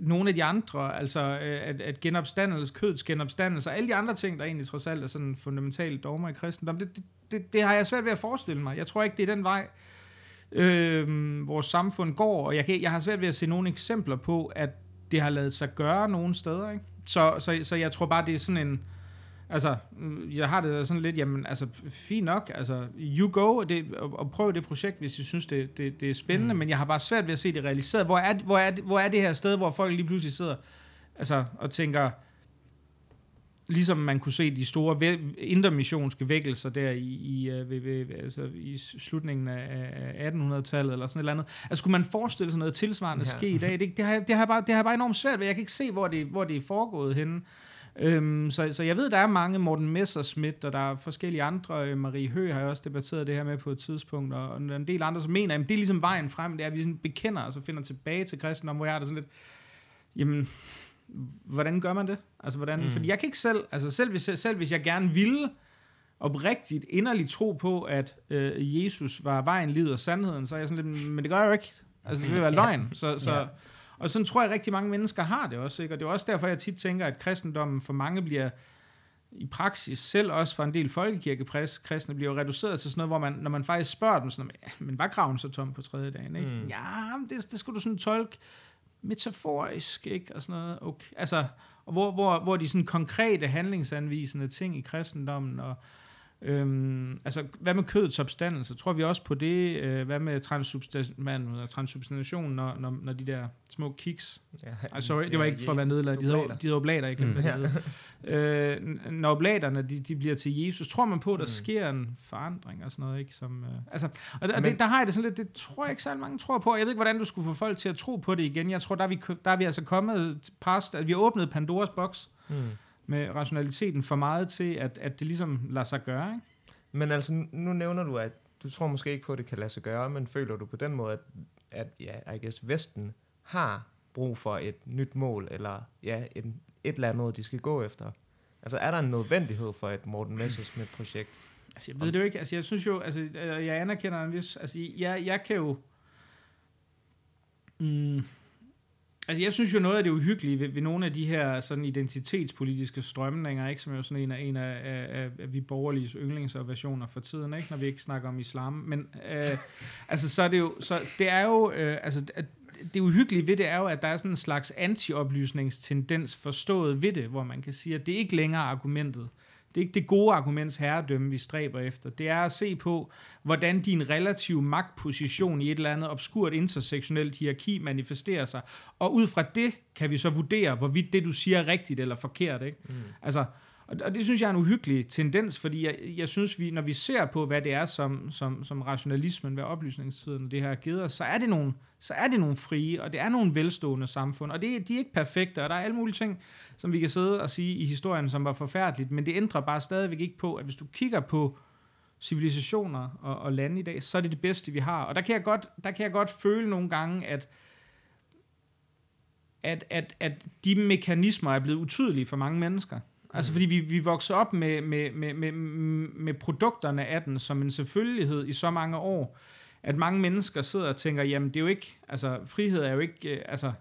nogle af de andre, altså øh, at, at genopstandelse, kødets genopstandelse, og alle de andre ting, der egentlig trods alt er sådan fundamentalt dogmer i kristendom, det, det, det, det har jeg svært ved at forestille mig. Jeg tror ikke, det er den vej, øh, vores samfund går, og jeg, kan, jeg har svært ved at se nogle eksempler på, at det har lavet sig gøre nogle steder. Ikke? Så, så, så jeg tror bare, det er sådan en... Altså, jeg har det sådan lidt, jamen, altså, fint nok, altså, you go, det, og, og prøv det projekt, hvis I synes, det, det, det er spændende, mm. men jeg har bare svært ved at se det realiseret. Hvor er, hvor, er, hvor er det her sted, hvor folk lige pludselig sidder altså, og tænker, ligesom man kunne se de store intermissionske vækkelser der i, i, øh, ved, ved, altså i slutningen af 1800-tallet eller sådan et eller andet. Altså kunne man forestille sig noget tilsvarende ja. ske i dag? Det, det, har, det, har bare, det har bare enormt svært ved. Jeg kan ikke se, hvor det, hvor det er foregået henne. Øhm, så, så jeg ved, der er mange, Morten Messerschmidt, og der er forskellige andre, øh, Marie Høgh har jeg også debatteret det her med på et tidspunkt, og, og en del andre, som mener, at det er ligesom vejen frem, det er, at vi sådan bekender os og finder tilbage til kristendom, hvor jeg har det sådan lidt, jamen, hvordan gør man det? Altså, hvordan, mm. Fordi jeg kan ikke selv, altså selv hvis, selv hvis jeg gerne ville oprigtigt, inderligt tro på, at øh, Jesus var vejen, livet og sandheden, så er jeg sådan lidt, men det gør jeg jo ikke. Altså, det vil være [laughs] løgn. Så, så, ja. Og sådan tror jeg, at rigtig mange mennesker har det også. Ikke? Og det er også derfor, jeg tit tænker, at kristendommen for mange bliver i praksis, selv også for en del folkekirkekristne, bliver reduceret til sådan noget, hvor man, når man faktisk spørger dem, sådan, men var graven så tom på tredje dagen? Ikke? Mm. Ja, det, det skulle du sådan tolke metaforisk, ikke? Og sådan noget. Okay. Altså, og hvor, hvor, hvor de sådan konkrete handlingsanvisende ting i kristendommen, og Øhm, altså, hvad med kødets opstandelse? Tror vi også på det? Øh, hvad med transsubstanation, når, når, når de der små kiks... Ja, ah, sorry, det var ikke for at være nedladet. De hedder, de hedder oblater, ikke? Mm. Ja. øh, når oblaterne, de, de bliver til Jesus, tror man på, at der mm. sker en forandring og sådan noget, ikke? Som, øh, altså, og Men, det, der har jeg det sådan lidt, det tror jeg ikke så mange tror på. Jeg ved ikke, hvordan du skulle få folk til at tro på det igen. Jeg tror, der er vi, der er vi altså kommet past, at vi har åbnet Pandoras boks. Mm med rationaliteten for meget til, at, at det ligesom lader sig gøre. Ikke? Men altså, nu nævner du, at du tror måske ikke på, at det kan lade sig gøre, men føler du på den måde, at, at ja, I guess, Vesten har brug for et nyt mål, eller ja, et, et eller andet, de skal gå efter? Altså, er der en nødvendighed for et Morten Messersmith-projekt? Altså, jeg ved det jo ikke. Altså, jeg synes jo, altså, jeg anerkender en vis... Altså, jeg, jeg kan jo... Mm, Altså, jeg synes jo noget af det uhyggelige ved, ved nogle af de her sådan identitetspolitiske strømninger, ikke, som er jo sådan en af, en af, af, af vi borgerlige yndlingsversioner for tiden, ikke, når vi ikke snakker om islam. Men øh, altså, så er det jo, så det er jo, øh, altså, at, det uhyggelige ved det er jo, at der er sådan en slags antioplysningstendens forstået ved det, hvor man kan sige, at det er ikke længere argumentet det er ikke det gode arguments herredømme, vi stræber efter. Det er at se på, hvordan din relative magtposition i et eller andet obskurt intersektionelt hierarki manifesterer sig. Og ud fra det kan vi så vurdere, hvorvidt det, du siger, er rigtigt eller forkert. Ikke? Mm. Altså, og det synes jeg er en uhyggelig tendens, fordi jeg, jeg synes, vi, når vi ser på, hvad det er, som, som, som rationalismen ved oplysningstiden, det her har givet os, så er det nogle, så er det nogle frie, og det er nogle velstående samfund, og det, de er ikke perfekte, og der er alle mulige ting, som vi kan sidde og sige i historien, som var forfærdeligt, men det ændrer bare stadigvæk ikke på, at hvis du kigger på civilisationer og, og lande i dag, så er det det bedste, vi har. Og der kan jeg godt, der kan jeg godt føle nogle gange, at, at, at, at de mekanismer er blevet utydelige for mange mennesker. Altså fordi vi, vi vokser op med, med, med, med, med produkterne af den som en selvfølgelighed i så mange år, at mange mennesker sidder og tænker, jamen det er jo ikke, altså frihed er jo ikke, øh, altså,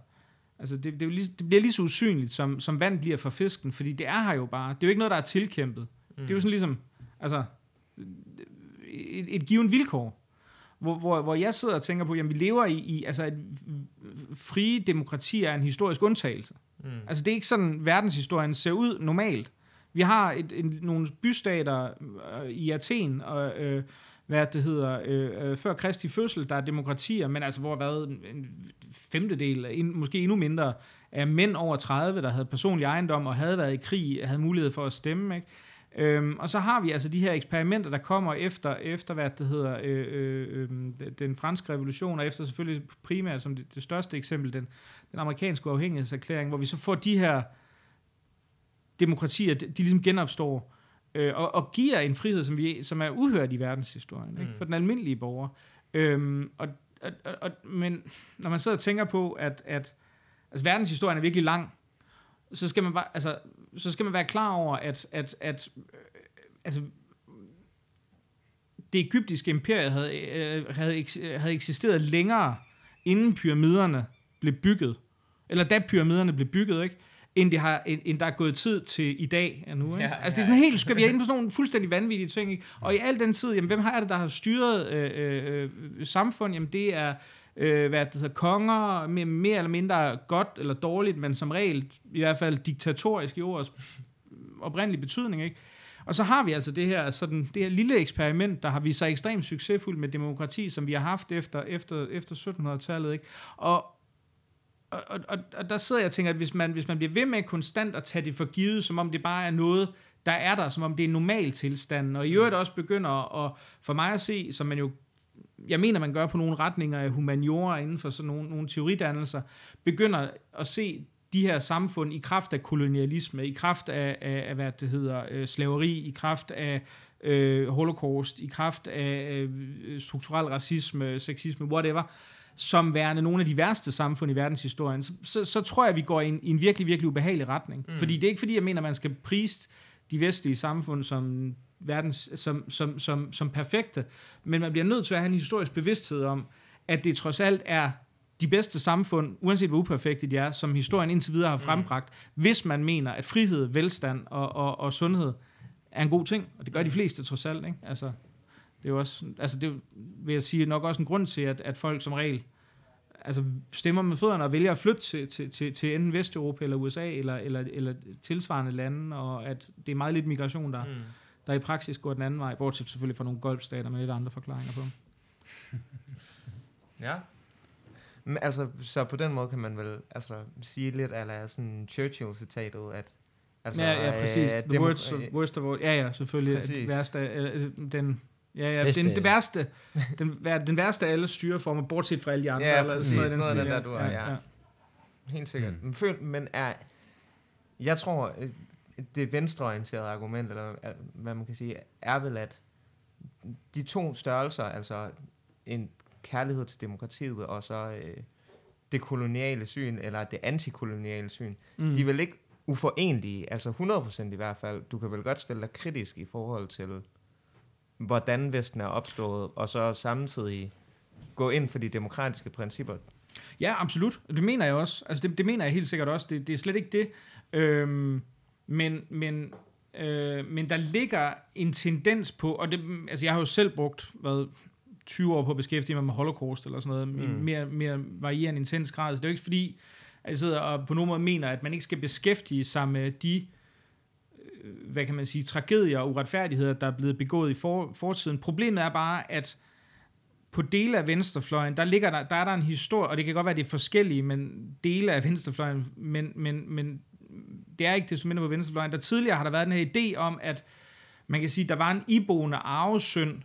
altså det, det, er jo lige, det bliver lige så usynligt, som, som vand bliver for fisken, fordi det er her jo bare. Det er jo ikke noget, der er tilkæmpet. Mm. Det er jo sådan ligesom, altså, et, et givet vilkår. Hvor, hvor, hvor jeg sidder og tænker på, jamen vi lever i, i altså et frie demokrati er en historisk undtagelse. Mm. Altså det er ikke sådan, verdenshistorien ser ud normalt. Vi har et, et, nogle bystater øh, i Athen, og, øh, hvad det hedder, øh, øh før Kristi fødsel, der er demokratier, men altså hvor har været en, femtedel, en, måske endnu mindre, af mænd over 30, der havde personlig ejendom og havde været i krig, havde mulighed for at stemme, ikke? Øhm, og så har vi altså de her eksperimenter, der kommer efter, efter hvad det hedder, øh, øh, øh, den franske revolution, og efter selvfølgelig primært som det, det største eksempel, den, den amerikanske uafhængighedserklæring, hvor vi så får de her demokratier, de, de ligesom genopstår, øh, og, og giver en frihed, som, vi, som er uhørt i verdenshistorien, mm. ikke? for den almindelige borger. Øhm, og, og, og, men når man sidder og tænker på, at, at altså, verdenshistorien er virkelig lang, så skal man bare, altså, så skal man være klar over, at, at, at øh, altså, det egyptiske imperium havde, øh, havde, havde eksisteret længere, inden pyramiderne blev bygget. Eller da pyramiderne blev bygget, ikke? End, det har, end, end der er gået tid til i dag er nu. Ikke? Ja, altså det er sådan helt, skal vi er inde på [laughs] sådan nogle fuldstændig vanvittige ting. Ikke? Og i al den tid, jamen, hvem har det, der har styret øh, øh, samfund? Jamen det er øh, hvad det hedder, konger, med mere eller mindre godt eller dårligt, men som regel i hvert fald diktatorisk i ordets oprindelige betydning. Ikke? Og så har vi altså det her, sådan, det her lille eksperiment, der har vist sig ekstremt succesfuldt med demokrati, som vi har haft efter, efter, efter 1700-tallet. Ikke? Og, og, og, og, og der sidder jeg og tænker, at hvis man, hvis man bliver ved med konstant at tage det for givet, som om det bare er noget, der er der, som om det er normal tilstand, og i øvrigt også begynder at, for mig at se, som man jo jeg mener, man gør på nogle retninger af humaniora inden for sådan nogle, nogle teoridannelser, begynder at se de her samfund i kraft af kolonialisme, i kraft af, af, af hvad det hedder, øh, slaveri, i kraft af øh, holocaust, i kraft af øh, strukturel racisme, sexisme, whatever, som værende nogle af de værste samfund i verdenshistorien, så, så, så tror jeg, at vi går i en, i en virkelig, virkelig ubehagelig retning. Mm. Fordi det er ikke fordi, jeg mener, at man skal prise de vestlige samfund som verdens, som, som, som, som perfekte, men man bliver nødt til at have en historisk bevidsthed om, at det trods alt er de bedste samfund, uanset hvor uperfekte de er, som historien indtil videre har mm. frembragt, mm. hvis man mener, at frihed, velstand og, og, og sundhed er en god ting, og det gør de fleste trods alt. Ikke? Altså, det er jo også, altså det vil jeg sige, nok også en grund til, at, at folk som regel altså stemmer med fødderne og vælger at flytte til, til, til, til enten Vesteuropa eller USA eller, eller, eller tilsvarende lande, og at det er meget lidt migration, der, mm der i praksis går den anden vej, bortset selvfølgelig fra nogle golfstater med lidt andre forklaringer på. [laughs] ja. Men altså, så på den måde kan man vel altså, sige lidt af sådan Churchill-citatet, at Altså, ja, ja, præcis. Uh, The worst, worst of all. Ja, ja, selvfølgelig. Præcis. Værste, uh, den, ja, ja, den, det værste, den, den værste af alle styreformer, bortset fra alle de andre. Ja, præcis. Eller sådan noget, noget der, du er, ja. ja. Helt sikkert. Mm. Men er, jeg tror, det venstreorienterede argument, eller hvad man kan sige, er vel, at de to størrelser, altså en kærlighed til demokratiet, og så øh, det koloniale syn, eller det antikoloniale syn, mm. de er vel ikke uforenlige, altså 100% i hvert fald. Du kan vel godt stille dig kritisk i forhold til, hvordan Vesten er opstået, og så samtidig gå ind for de demokratiske principper. Ja, absolut. Det mener jeg også. Altså, det, det mener jeg helt sikkert også. Det, det er slet ikke det. Øhm, men, men, øh, men der ligger en tendens på, og det, altså jeg har jo selv brugt, hvad, 20 år på at beskæftige mig med holocaust eller sådan noget, mm. mere, mere varierende intens grad. Så det er jo ikke fordi, at jeg sidder og på nogen måde mener, at man ikke skal beskæftige sig med de Øh, hvad kan man sige, tragedier og uretfærdigheder, der er blevet begået i for, fortiden. Problemet er bare, at på dele af venstrefløjen, der, ligger der, der er der en historie, og det kan godt være, at det er forskellige, men dele af venstrefløjen, men, men, men det er ikke det som på venstrefløjen. Der tidligere har der været den her idé om, at man kan sige, der var en iboende arvesynd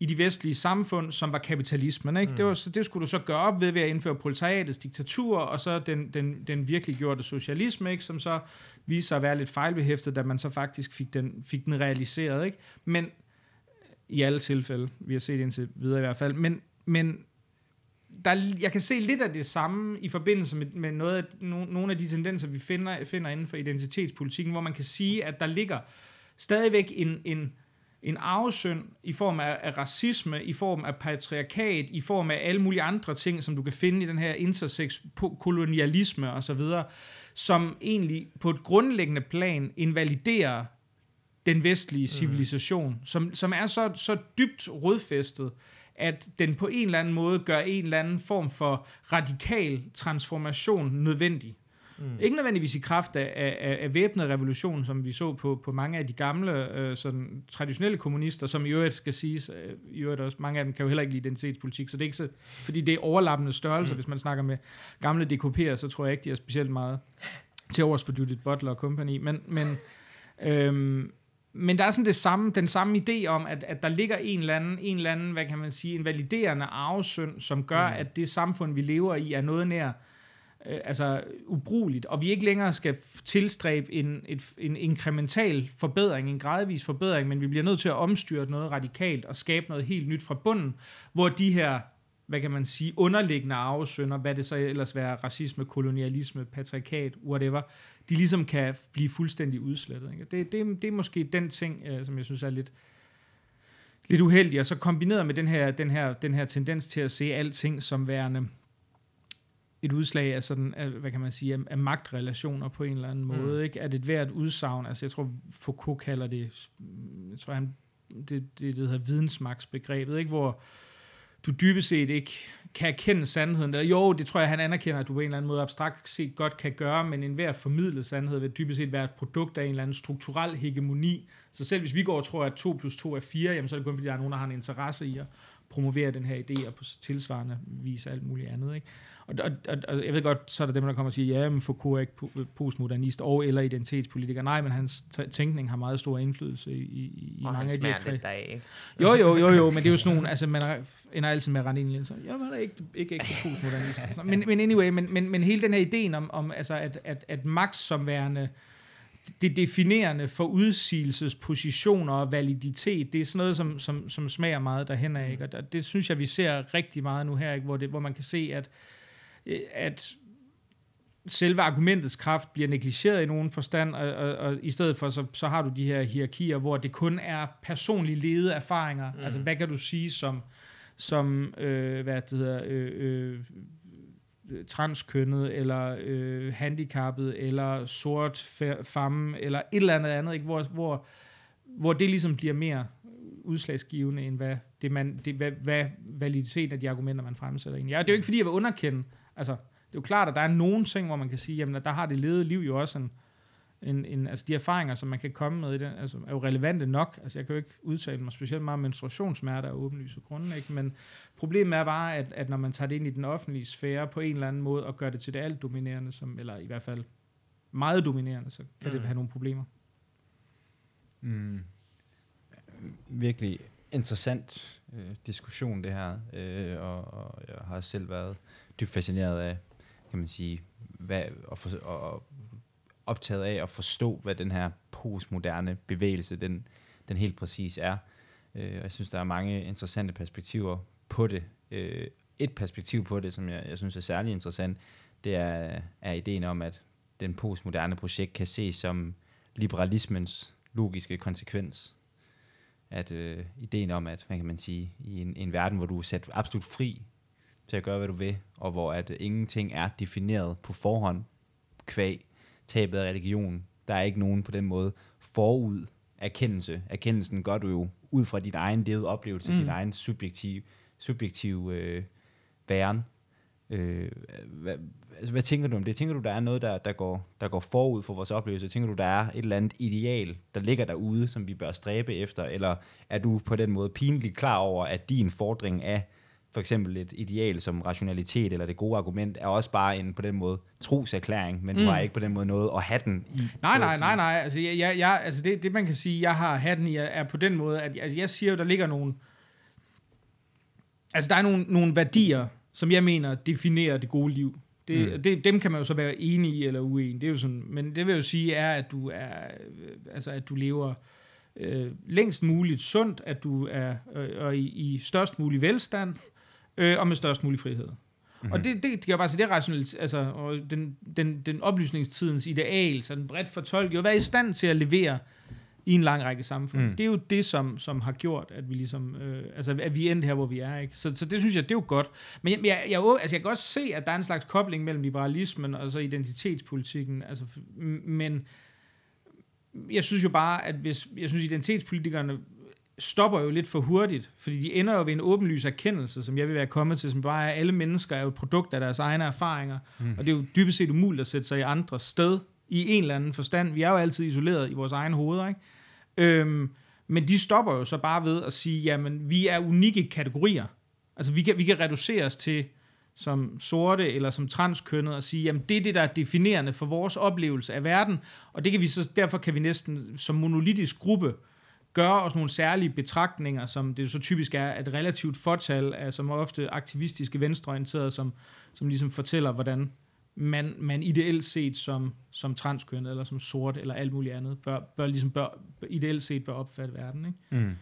i de vestlige samfund, som var kapitalismen. Ikke? Mm. Det, var, så, det skulle du så gøre op ved ved at indføre proletariatets diktatur, og så den, den, den virkelig gjorte socialisme, ikke? som så viste sig at være lidt fejlbehæftet, da man så faktisk fik den, fik den realiseret. Ikke? Men i alle tilfælde, vi har set indtil videre i hvert fald, men, men der, jeg kan se lidt af det samme i forbindelse med, med noget af, no, nogle af de tendenser, vi finder, finder inden for identitetspolitikken, hvor man kan sige, at der ligger stadigvæk en, en, en arvesynd i form af, af racisme, i form af patriarkat, i form af alle mulige andre ting, som du kan finde i den her intersex, kolonialisme osv., som egentlig på et grundlæggende plan invaliderer den vestlige mm. civilisation, mm. som, som er så, så dybt rodfæstet, at den på en eller anden måde gør en eller anden form for radikal transformation nødvendig. Mm. Ikke nødvendigvis i kraft af, af, af væbnet revolution, som vi så på, på mange af de gamle øh, sådan, traditionelle kommunister, som i øvrigt skal siges, øh, i øvrigt også, mange af dem kan jo heller ikke lide identitetspolitik, så det er ikke så, fordi det er overlappende størrelser, mm. hvis man snakker med gamle DKP'er, så tror jeg ikke, de er specielt meget til overs for Judith Butler og company, men, men, øhm, men der er sådan det samme, den samme idé om, at, at der ligger en eller, anden, en eller anden, hvad kan man sige, en validerende arvesynd, som gør, mm. at det samfund, vi lever i, er noget nær øh, altså ubrugeligt, og vi ikke længere skal tilstræbe en, et, en inkremental forbedring, en gradvis forbedring, men vi bliver nødt til at omstyre noget radikalt og skabe noget helt nyt fra bunden, hvor de her hvad kan man sige, underliggende arvesynder, hvad det så ellers være, racisme, kolonialisme, patriarkat, whatever, de ligesom kan blive fuldstændig udslettet. Ikke? Det, det, det er måske den ting, øh, som jeg synes er lidt, lidt uheldig, og så kombineret med den her, den, her, den her tendens til at se alting som værende et udslag af sådan, af, hvad kan man sige, af, af magtrelationer på en eller anden mm. måde, ikke? At et hvert udsagn, altså jeg tror Foucault kalder det, jeg tror han, det, det, det hedder vidensmagtsbegrebet, ikke? Hvor, du dybest set ikke kan erkende sandheden. Der, jo, det tror jeg, han anerkender, at du på en eller anden måde abstrakt set godt kan gøre, men enhver formidlet sandhed vil dybest set være et produkt af en eller anden strukturel hegemoni. Så selv hvis vi går og tror, at 2 plus 2 er 4, jamen, så er det kun fordi, der er nogen, der har en interesse i at promovere den her idé, og på tilsvarende vis alt muligt andet. Ikke? Og, og, og, og jeg ved godt, så er der dem, der kommer og siger, ja, men Foucault er ikke postmodernist og eller identitetspolitiker. Nej, men hans tænkning har meget stor indflydelse i, i, i mange af de her af, Jo, jo, jo, jo, men det er jo sådan nogle, altså man ender altid med at rende ind i så, ja, man er ikke, ikke, ikke postmodernist. Men, men anyway, men, men, men hele den her idé om, om altså at, at, at Max som værende det definerende for udsigelsespositioner og validitet, det er sådan noget, som, som, som smager meget derhen af. Ikke? Og det, synes jeg, vi ser rigtig meget nu her, ikke? Hvor, det, hvor man kan se, at at selve argumentets kraft bliver negligeret i nogen forstand, og, og, og i stedet for, så, så har du de her hierarkier, hvor det kun er personligt levede erfaringer. Mm. Altså, hvad kan du sige som, som øh, hvad det hedder, øh, øh, transkønnet, eller øh, handicappet, eller sort femme, eller et eller andet andet, ikke? Hvor, hvor, hvor det ligesom bliver mere udslagsgivende, end hvad, det man, det, hvad, hvad validiteten af de argumenter, man fremsætter. Egentlig. Ja, det er jo ikke, fordi jeg vil underkende Altså, det er jo klart, at der er nogle ting, hvor man kan sige, jamen, at der har det levede liv jo også en, en, en, altså de erfaringer, som man kan komme med i den, altså, er jo relevante nok. Altså, jeg kan jo ikke udtale mig specielt meget om menstruationssmerter og åbenlyse grunde, ikke? men problemet er bare, at, at når man tager det ind i den offentlige sfære på en eller anden måde, og gør det til det alt dominerende, som, eller i hvert fald meget dominerende, så kan mm. det have nogle problemer. Mm. Virkelig interessant øh, diskussion, det her, øh, og, og jeg har selv været dybt fascineret af, kan man sige, hvad, og, for, og optaget af at forstå, hvad den her postmoderne bevægelse, den, den helt præcis er. Øh, og jeg synes, der er mange interessante perspektiver på det. Øh, et perspektiv på det, som jeg, jeg synes er særlig interessant, det er, er ideen om, at den postmoderne projekt kan ses som liberalismens logiske konsekvens. At øh, ideen om, at hvad kan man sige, i en, en verden, hvor du er sat absolut fri til at gøre, hvad du vil, og hvor at ingenting er defineret på forhånd, kvæg, tabet af religion. Der er ikke nogen på den måde forud erkendelse. Erkendelsen gør du jo ud fra din egen levede oplevelse, mm. din egen subjektiv, subjektiv øh, væren. Øh, hvad, altså, hvad tænker du om det? Tænker du, der er noget, der, der, går, der går forud for vores oplevelse? Tænker du, der er et eller andet ideal, der ligger derude, som vi bør stræbe efter? Eller er du på den måde pinligt klar over, at din fordring af for eksempel et ideal som rationalitet eller det gode argument, er også bare en på den måde troserklæring, men mm. du har ikke på den måde noget at have den i. Nej, nej, nej, nej. Altså, jeg, jeg, jeg, altså det, det, man kan sige, jeg har hatten i, er på den måde, at altså, jeg siger jo, der ligger nogle... Altså, der er nogle, nogle værdier, som jeg mener definerer det gode liv. Det, mm. det, dem kan man jo så være enig i eller uenig. Det er jo sådan, men det vil jo sige er, at du er, altså at du lever øh, længst muligt sundt, at du er øh, og i, i størst mulig velstand, øh, og med størst mulig frihed. Mm-hmm. Og det, det, det kan bare sige, det rationelt, altså, og den, den, den oplysningstidens ideal, så den bredt fortolket, jo være i stand til at levere i en lang række samfund. Mm. Det er jo det, som, som har gjort, at vi ligesom, øh, altså, at vi endte her, hvor vi er. Ikke? Så, så det synes jeg, det er jo godt. Men jeg, jeg, jeg, altså, jeg kan godt se, at der er en slags kobling mellem liberalismen og så identitetspolitikken. Altså, men jeg synes jo bare, at hvis, jeg synes, identitetspolitikerne stopper jo lidt for hurtigt, fordi de ender jo ved en åbenlys erkendelse, som jeg vil være kommet til, som bare er, at alle mennesker er jo et produkt af deres egne erfaringer, mm. og det er jo dybest set umuligt at sætte sig i andres sted, i en eller anden forstand. Vi er jo altid isoleret i vores egen hoveder, ikke? Øhm, men de stopper jo så bare ved at sige, jamen, vi er unikke kategorier. Altså, vi kan, vi kan reduceres til som sorte eller som transkønnet og sige, jamen det er det, der er definerende for vores oplevelse af verden, og det kan vi så, derfor kan vi næsten som monolitisk gruppe gøre os nogle særlige betragtninger, som det så typisk er et relativt fortal af, som ofte aktivistiske venstreorienterede, som, som ligesom fortæller, hvordan man, man ideelt set som, som transkønnet, eller som sort, eller alt muligt andet, bør, bør, ligesom bør, ideelt set bør opfatte verden. Ikke? Mm.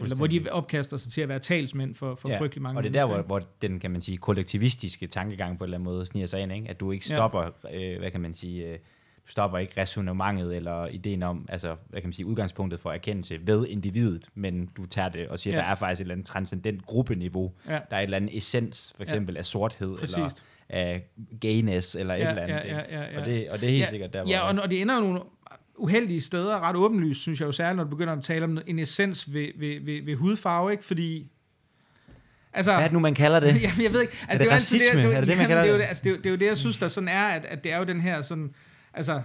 Eller hvor de opkaster sig til at være talsmænd for, for ja, frygtelig mange Og det er der, hvor, hvor den, kan man sige, kollektivistiske tankegang på en eller anden måde sniger sig ind, ikke? At du ikke stopper, ja. øh, hvad kan man sige, øh, stopper ikke resonemanget eller ideen om, altså, hvad kan man sige, udgangspunktet for erkendelse ved individet, men du tager det og siger, Ja. der er faktisk et eller andet transcendent gruppeniveau. Ja. Der er et eller andet essens, for Ja. eksempel af sorthed, Præcist. eller af gayness, eller Ja, et eller andet. ja, ja, ja, ja. Og, det, og det er helt ja, sikkert der, hvor... Ja, og, og det ender jo nogle uheldige steder, ret åbenlyst, synes jeg jo særligt, når du begynder at tale om en essens ved, ved, ved, ved hudfarve, ikke? Fordi... Altså, hvad er det nu, man kalder det? [laughs] Jamen, jeg ved ikke. Altså, det jo altid racisme? Det, det, Er det det, man kalder det, er det? det, altså, det, er det er jo det, jeg synes, der sådan er, at, at det er jo den her sådan, altså,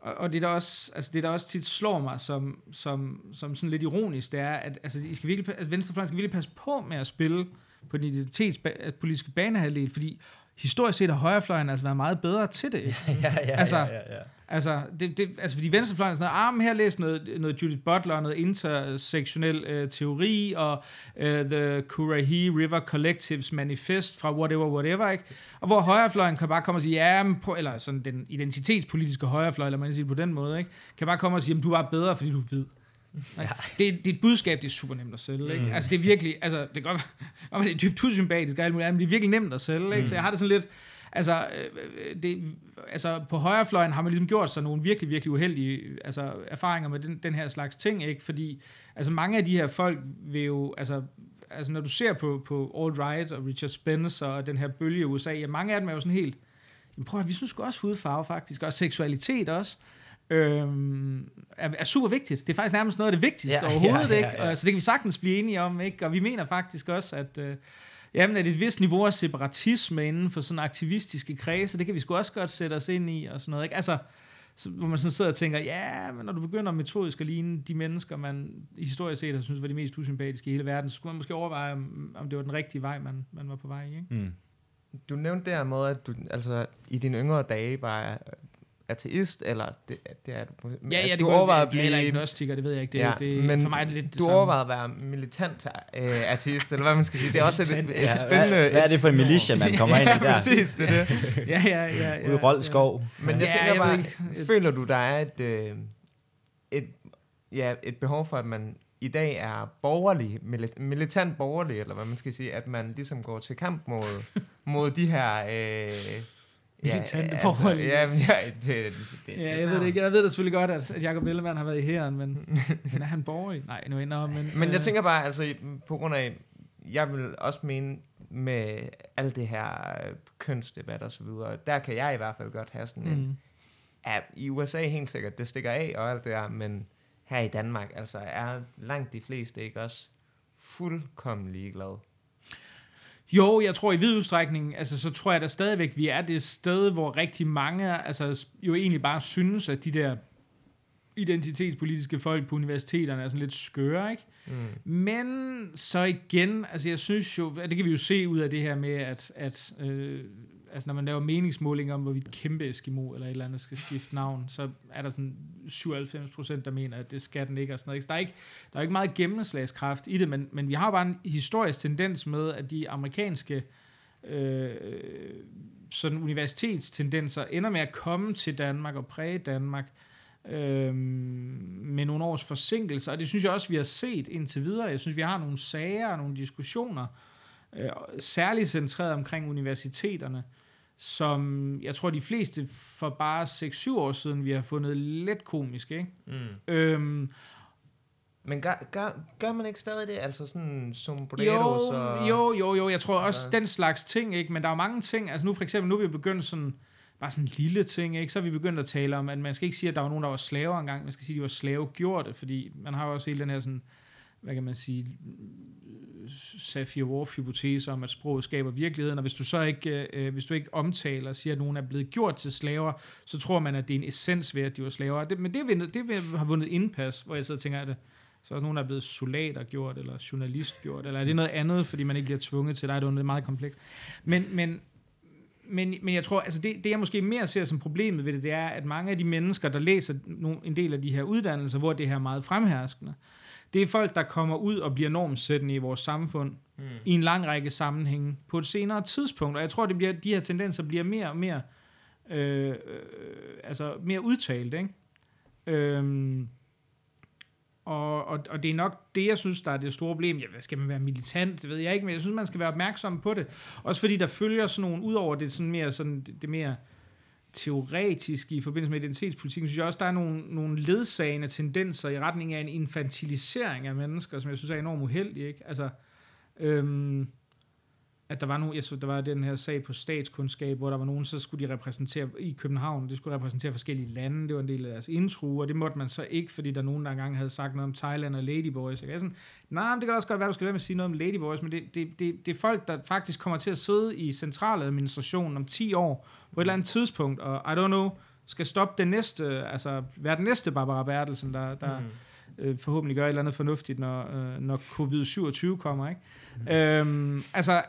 og, og det der også, altså det der også tit slår mig som, som, som sådan lidt ironisk, det er, at altså, I skal virkelig, altså, venstrefløjen skal virkelig passe på med at spille på den identitetspolitiske banehalvdel, fordi historisk set har højrefløjen altså været meget bedre til det. [laughs] Ikke? ja, ja, Altså, ja, ja, ja. Altså, det, det, altså fordi venstrefløjen er sådan noget, ah, men her læs noget, noget Judith Butler, noget intersektionel øh, teori, og øh, The Currahee River Collectives Manifest fra whatever, whatever, ikke? Og hvor højrefløjen kan bare komme og sige, ja, men på, eller sådan den identitetspolitiske højrefløj, eller man kan sige det på den måde, ikke? Kan bare komme og sige, jamen, du er bare bedre, fordi du er hvid. Ja. Det, det er et budskab, det er super nemt at sælge. Ikke? Mm. Altså, det er virkelig, altså, det kan godt være, [laughs] det er dybt usympatisk, og alt muligt, andet, men det er virkelig nemt at sælge. Ikke? Så jeg har det sådan lidt, altså, øh, det, altså, på højrefløjen har man ligesom gjort sig nogle virkelig, virkelig uheldige altså, erfaringer med den, den her slags ting, ikke? fordi altså, mange af de her folk vil jo, altså, altså når du ser på, på All Right og Richard Spencer og den her bølge i USA, ja, mange af dem er jo sådan helt, prøv at vi synes også hudfarve faktisk, og seksualitet også, øhm, er, er super vigtigt. Det er faktisk nærmest noget af det vigtigste Ja, overhovedet, ja, ja, ikke? ja. Og, så det kan vi sagtens blive enige om, ikke? Og vi mener faktisk også, at, øh, jamen, at et vist niveau af separatisme inden for sådan aktivistiske kredse, det kan vi sgu også godt sætte os ind i, og sådan noget, ikke? Altså, så, hvor man sådan sidder og tænker, ja, men når du begynder metodisk at ligne de mennesker, man historisk set har synes var de mest usympatiske i hele verden, så skulle man måske overveje, om, om det var den rigtige vej, man, man var på vej i, ikke? Mm. Du nævnte der med, at du altså, i dine yngre dage var ateist, eller det, det er du, Ja, ja, at det du kunne overvejede at blive... Jeg er agnostiker, det ved jeg ikke. Det, Ja, ja, det, men for mig er det lidt det du samme. overvejede at være militant øh, ateist, eller hvad man skal sige. Det er også et, et, et Ja, spændende... hvad, hvad er det for en militia, man kommer ind i [laughs] ja, der? præcis, det er det. [laughs] Ja, ja, ja. ja Ude i Roldskov. Men jeg Ja, tænker jeg bare, ikke. føler du, der er et, øh, et, ja, et behov for, at man i dag er borgerlig, mili- militant borgerlig, eller hvad man skal sige, at man ligesom går til kamp mod, mod de her... Øh, Militante borgerlige. Ja, ja, det, det, det, Ja, jeg ved det ikke. Jeg ved da selvfølgelig godt, at, at Jacob Ellemann har været i hæren, men, [laughs] men er han borger? Nej, nu ender men... Men jeg øh, tænker bare, altså i- på grund af, jeg vil også mene med alt det her øh, kønsdebat og så videre, der kan jeg i hvert fald godt have sådan en, Mm. ja, i USA helt sikkert, det stikker af og alt det der, men her i Danmark, altså er langt de fleste ikke også fuldkommen ligeglade. Jo, jeg tror i vid udstrækning, altså så tror jeg da stadigvæk, vi er det sted, hvor rigtig mange altså, jo egentlig bare synes, at de der identitetspolitiske folk på universiteterne er sådan lidt skøre, ikke? Mm. Men så igen, altså jeg synes jo, det kan vi jo se ud af det her med, at, at øh, altså når man laver meningsmålinger om, hvorvidt kæmpe Eskimo eller et eller andet skal skifte navn, så er der sådan 97 procent, der mener, at det skal den ikke og sådan noget. Så der er ikke, der er ikke meget gennemslagskraft i det, men, men vi har bare en historisk tendens med, at de amerikanske øh, sådan universitetstendenser ender med at komme til Danmark og præge Danmark øh, med nogle års forsinkelser, og det synes jeg også, vi har set indtil videre. Jeg synes, vi har nogle sager og nogle diskussioner, øh, særligt centreret omkring universiteterne, som jeg tror, de fleste for bare 6-7 år siden, vi har fundet lidt komisk, ikke? Mm. Øhm, Men gør, gør, gør man ikke stadig det? Altså sådan sombreros jo, og... jo, jo, jo, jeg tror også Ja. den slags ting, ikke? Men der er mange ting, altså nu for eksempel, nu er vi begyndt sådan, bare sådan en lille ting, ikke? Så er vi begyndt at tale om, at man skal ikke sige, at der var nogen, der var slaver engang, man skal sige, at de var slavegjorte, fordi man har jo også hele den her sådan, hvad kan man sige, Sapir-Whorf-hypotese om, at sproget skaber virkeligheden, og hvis du så ikke, øh, hvis du ikke omtaler og siger, at nogen er blevet gjort til slaver, så tror man, at det er en essens ved, at de var slaver. Det, men det, vundet, det har vundet indpas, hvor jeg sidder og tænker, at det, Så er også nogen, der er blevet soldater gjort, eller journalist gjort, eller er det noget andet, fordi man ikke bliver tvunget til det? Det er meget komplekst. Men, men, men, men jeg tror, altså det, det jeg måske mere ser som problemet ved det, det er, at mange af de mennesker, der læser en del af de her uddannelser, hvor det her er meget fremherskende, det er folk, der kommer ud og bliver normsættende i vores samfund mm. i en lang række sammenhænge på et senere tidspunkt. Og jeg tror, det bliver, de her tendenser bliver mere og mere, øh, øh, altså mere udtalt. Ikke? Øhm, og, og, og det er nok det, jeg synes, der er det store problem. Ja, hvad skal man være militant? Det ved jeg ikke, men jeg synes, man skal være opmærksom på det. Også fordi der følger sådan nogle, udover det sådan mere, sådan, det, det mere teoretisk i forbindelse med identitetspolitikken, synes jeg også, der er nogle, nogle ledsagende tendenser i retning af en infantilisering af mennesker, som jeg synes er enormt uheldig. Ikke? Altså, øhm, at der var, nogen, jeg så, der var den her sag på statskundskab, hvor der var nogen, så skulle de repræsentere i København, de skulle repræsentere forskellige lande, det var en del af deres intro, og det måtte man så ikke, fordi der nogen, der engang havde sagt noget om Thailand og Ladyboys. Jeg sådan, nej, det kan også godt være, du skal være med at sige noget om Ladyboys, men det, det, det, det er folk, der faktisk kommer til at sidde i centraladministrationen om 10 år, på et eller andet tidspunkt, og I don't know, skal stoppe den næste, altså være den næste Barbara Bertelsen, der, der mm øh, forhåbentlig gør et eller andet fornuftigt, når, øh, når covid-27 kommer. Ikke? Mm. Øhm, altså,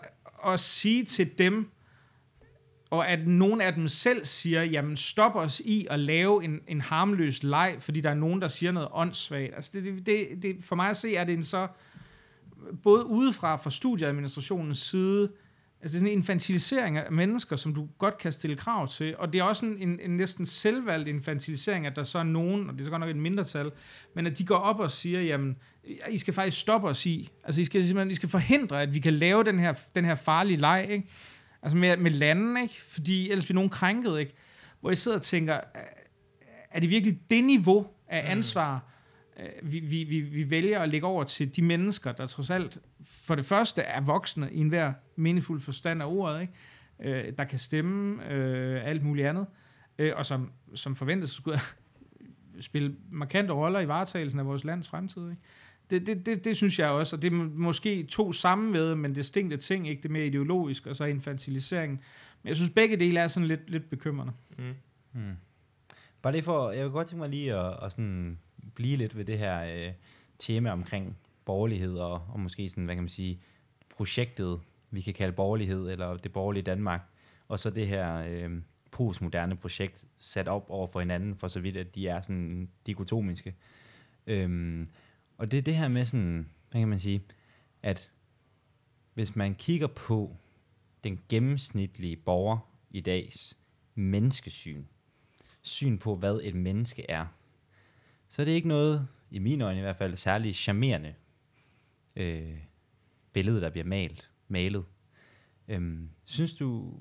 at sige til dem, og at nogen af dem selv siger, jamen stop os i at lave en, en harmløs leg, fordi der er nogen, der siger noget åndssvagt. Altså det, det, det, for mig at se, er det en så, både udefra fra studieadministrationens side, Altså det er sådan en infantilisering af mennesker, som du godt kan stille krav til, og det er også en, en, en næsten selvvalgt infantilisering, at der så er nogen, og det er så godt nok et mindretal, men at de går op og siger, jamen, I skal faktisk stoppe os i, altså I skal, simpelthen, I skal forhindre, at vi kan lave den her, den her farlige leg, ikke? Altså med, med landen, ikke? Fordi ellers bliver nogen krænket, ikke? Hvor jeg sidder og tænker, er det virkelig det niveau af mm. ansvar, mm. Øh, vi, vi, vi, vi vælger at lægge over til de mennesker, der trods alt for det første er voksne i enhver meningsfuld forstand af ordet, ikke? Øh, der kan stemme øh, alt muligt andet, øh, og som, som forventes skulle [laughs] spille markante roller i varetagelsen af vores lands fremtid. Ikke? Det, det, det, det synes jeg også, og det er måske to sammenved, men distinkte ting, ikke det mere ideologisk, og så infantiliseringen. Men jeg synes, begge dele er sådan lidt, lidt bekymrende. Mm. Mm. Bare det for, jeg vil godt tænke mig lige at, at sådan blive lidt ved det her øh, tema omkring borgerlighed og, og måske sådan, hvad kan man sige, projektet, vi kan kalde borgerlighed, eller det borgerlige Danmark, og så det her øh, postmoderne projekt sat op over for hinanden, for så vidt, at de er sådan dikotomiske. Øhm, og det er det her med sådan, hvad kan man sige, at hvis man kigger på den gennemsnitlige borger i dags menneskesyn, syn på, hvad et menneske er, så er det ikke noget, i mine øjne i hvert fald, særligt charmerende øh, billede, der bliver malet. malet. Øhm, synes, du,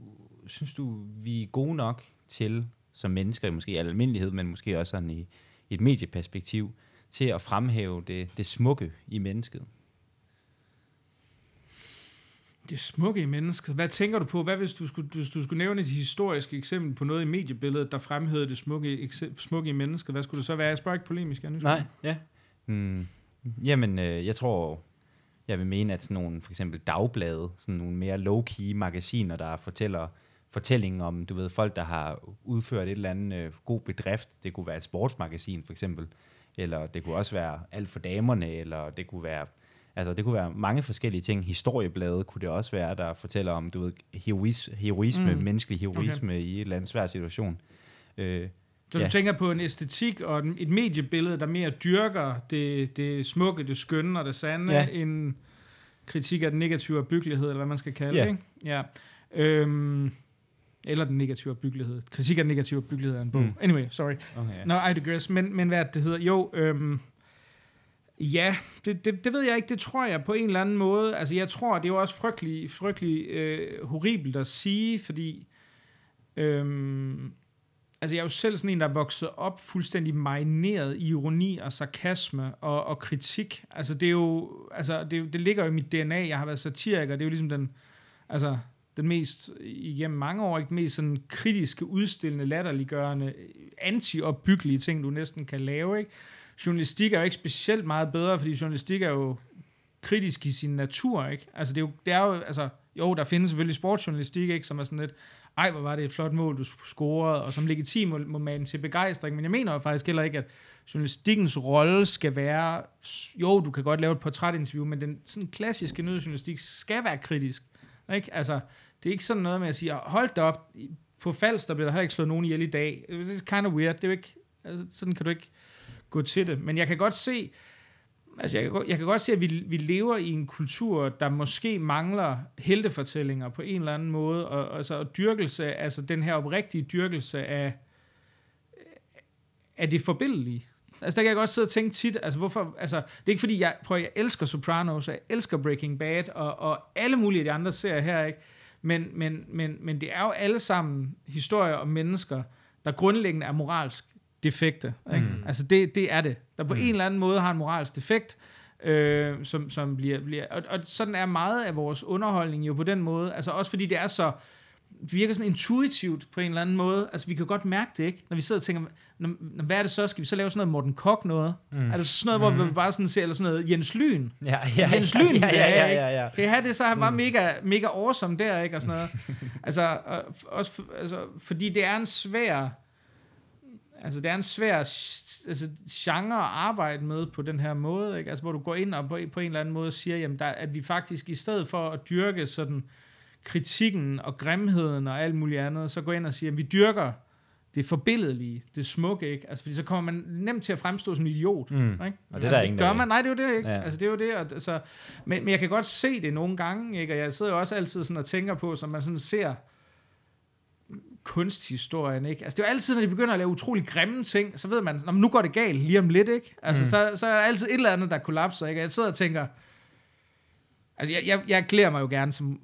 synes du, vi er gode nok til, som mennesker, måske i almindelighed, men måske også sådan i, i et medieperspektiv, til at fremhæve det, det smukke i mennesket? Det smukke i mennesket. Hvad tænker du på? Hvad hvis du skulle, hvis du skulle nævne et historisk eksempel på noget i mediebilledet, der fremhævede det smukke, smukke i mennesket? Hvad skulle det så være? Jeg spørger ikke polemisk. Jeg Nej, ja. Mm. Jamen, øh, jeg tror, jeg vil mene, at sådan nogle for eksempel dagblade, sådan nogle mere low-key magasiner, der fortæller fortællingen om, du ved, folk, der har udført et eller andet øh, god bedrift. Det kunne være et sportsmagasin, for eksempel. Eller det kunne også være alt for damerne, eller det kunne være Altså, det kunne være mange forskellige ting. Historieblade kunne det også være, der fortæller om, du ved, herois, heroisme, mm. menneskelig heroisme okay. i et eller andet svær situation. Øh, så ja. du tænker på en æstetik og et mediebillede, der mere dyrker det, det smukke, det skønne og det sande, ja. end kritik af den negative byggelighed, eller hvad man skal kalde ja. det, ikke? Ja. Øhm, eller den negative byggelighed. Kritik af den negative byggelighed er en bog. Mm. Anyway, sorry. Okay. No, I digress. Men, men hvad det hedder? Jo, øhm, ja, det, det, det ved jeg ikke. Det tror jeg på en eller anden måde. Altså, jeg tror, det er jo også frygtelig, frygtelig øh, horribelt at sige, fordi øhm, altså jeg er jo selv sådan en, der er vokset op fuldstændig marineret i ironi og sarkasme og, og kritik. Altså det er jo, altså det, det ligger jo i mit DNA. Jeg har været satiriker. Det er jo ligesom den, altså den mest, igennem mange år, ikke, mest sådan kritiske, udstillende, latterliggørende, anti-opbyggelige ting, du næsten kan lave. Ikke? Journalistik er jo ikke specielt meget bedre, fordi journalistik er jo kritisk i sin natur. Ikke? Altså det er jo, det er jo altså, jo, der findes selvfølgelig sportsjournalistik, ikke, som er sådan lidt ej, hvor var det et flot mål, du scorede, og som legitim må, må man til begejstring, men jeg mener jo faktisk heller ikke, at journalistikkens rolle skal være, jo, du kan godt lave et portrætinterview, men den sådan klassiske nyhedsjournalistik skal være kritisk. Ikke? Altså, det er ikke sådan noget med at sige, ah, hold da op, på Falster bliver der heller ikke slået nogen ihjel i dag. Det er kind of weird. Det er jo ikke, altså, sådan kan du ikke gå til det. Men jeg kan godt se, altså jeg kan, jeg kan godt se, at vi, vi lever i en kultur, der måske mangler heltefortællinger på en eller anden måde, og, altså, og dyrkelse, altså den her oprigtige dyrkelse af, af det forbindelige. Altså der kan jeg godt sidde og tænke tit, altså hvorfor, altså det er ikke fordi, jeg, prøver, jeg elsker Sopranos, jeg elsker Breaking Bad, og, og alle mulige af de andre serier her, ikke? Men, men, men, men det er jo alle sammen historier om mennesker, der grundlæggende er moralsk defekte. Ikke? Mm. Altså det, det er det. Der på mm. en eller anden måde har en moralsk defekt, øh, som, som bliver... bliver og, og sådan er meget af vores underholdning jo på den måde. Altså også fordi det er så det virker sådan intuitivt på en eller anden måde. Altså, vi kan godt mærke det, ikke? Når vi sidder og tænker, når, hvad er det så? Skal vi så lave sådan noget Morten Kok noget? Mm. Er det sådan noget, mm. hvor vi bare sådan ser, eller sådan noget Jens Lyn? Ja, ja, Jens Lyn, ja, ja, ja, ja, ja. Kan I have det, så er han bare mm. mega, mega awesome der, ikke? Og sådan noget. [laughs] altså, og, også altså, fordi det er en svær... Altså, det er en svær altså, genre at arbejde med på den her måde, ikke? Altså, hvor du går ind og på, på en eller anden måde siger, jamen, der, at vi faktisk i stedet for at dyrke sådan kritikken og grimheden og alt muligt andet, så går ind og siger, at vi dyrker det forbilledelige, det smukke, ikke? Altså, fordi så kommer man nemt til at fremstå som en idiot, mm. ikke? Og det, altså, der det ingen gør man, nej, det er jo det, ikke? Ja. Altså, det er jo det, og, altså, men, men jeg kan godt se det nogle gange, ikke? Og jeg sidder jo også altid sådan og tænker på, som man sådan ser kunsthistorien, ikke? Altså, det er jo altid, når de begynder at lave utrolig grimme ting, så ved man, når nu går det galt lige om lidt, ikke? Altså, mm. så, så er der altid et eller andet, der kollapser, ikke? Og jeg sidder og tænker, Altså, jeg, jeg, jeg klæder mig jo gerne som,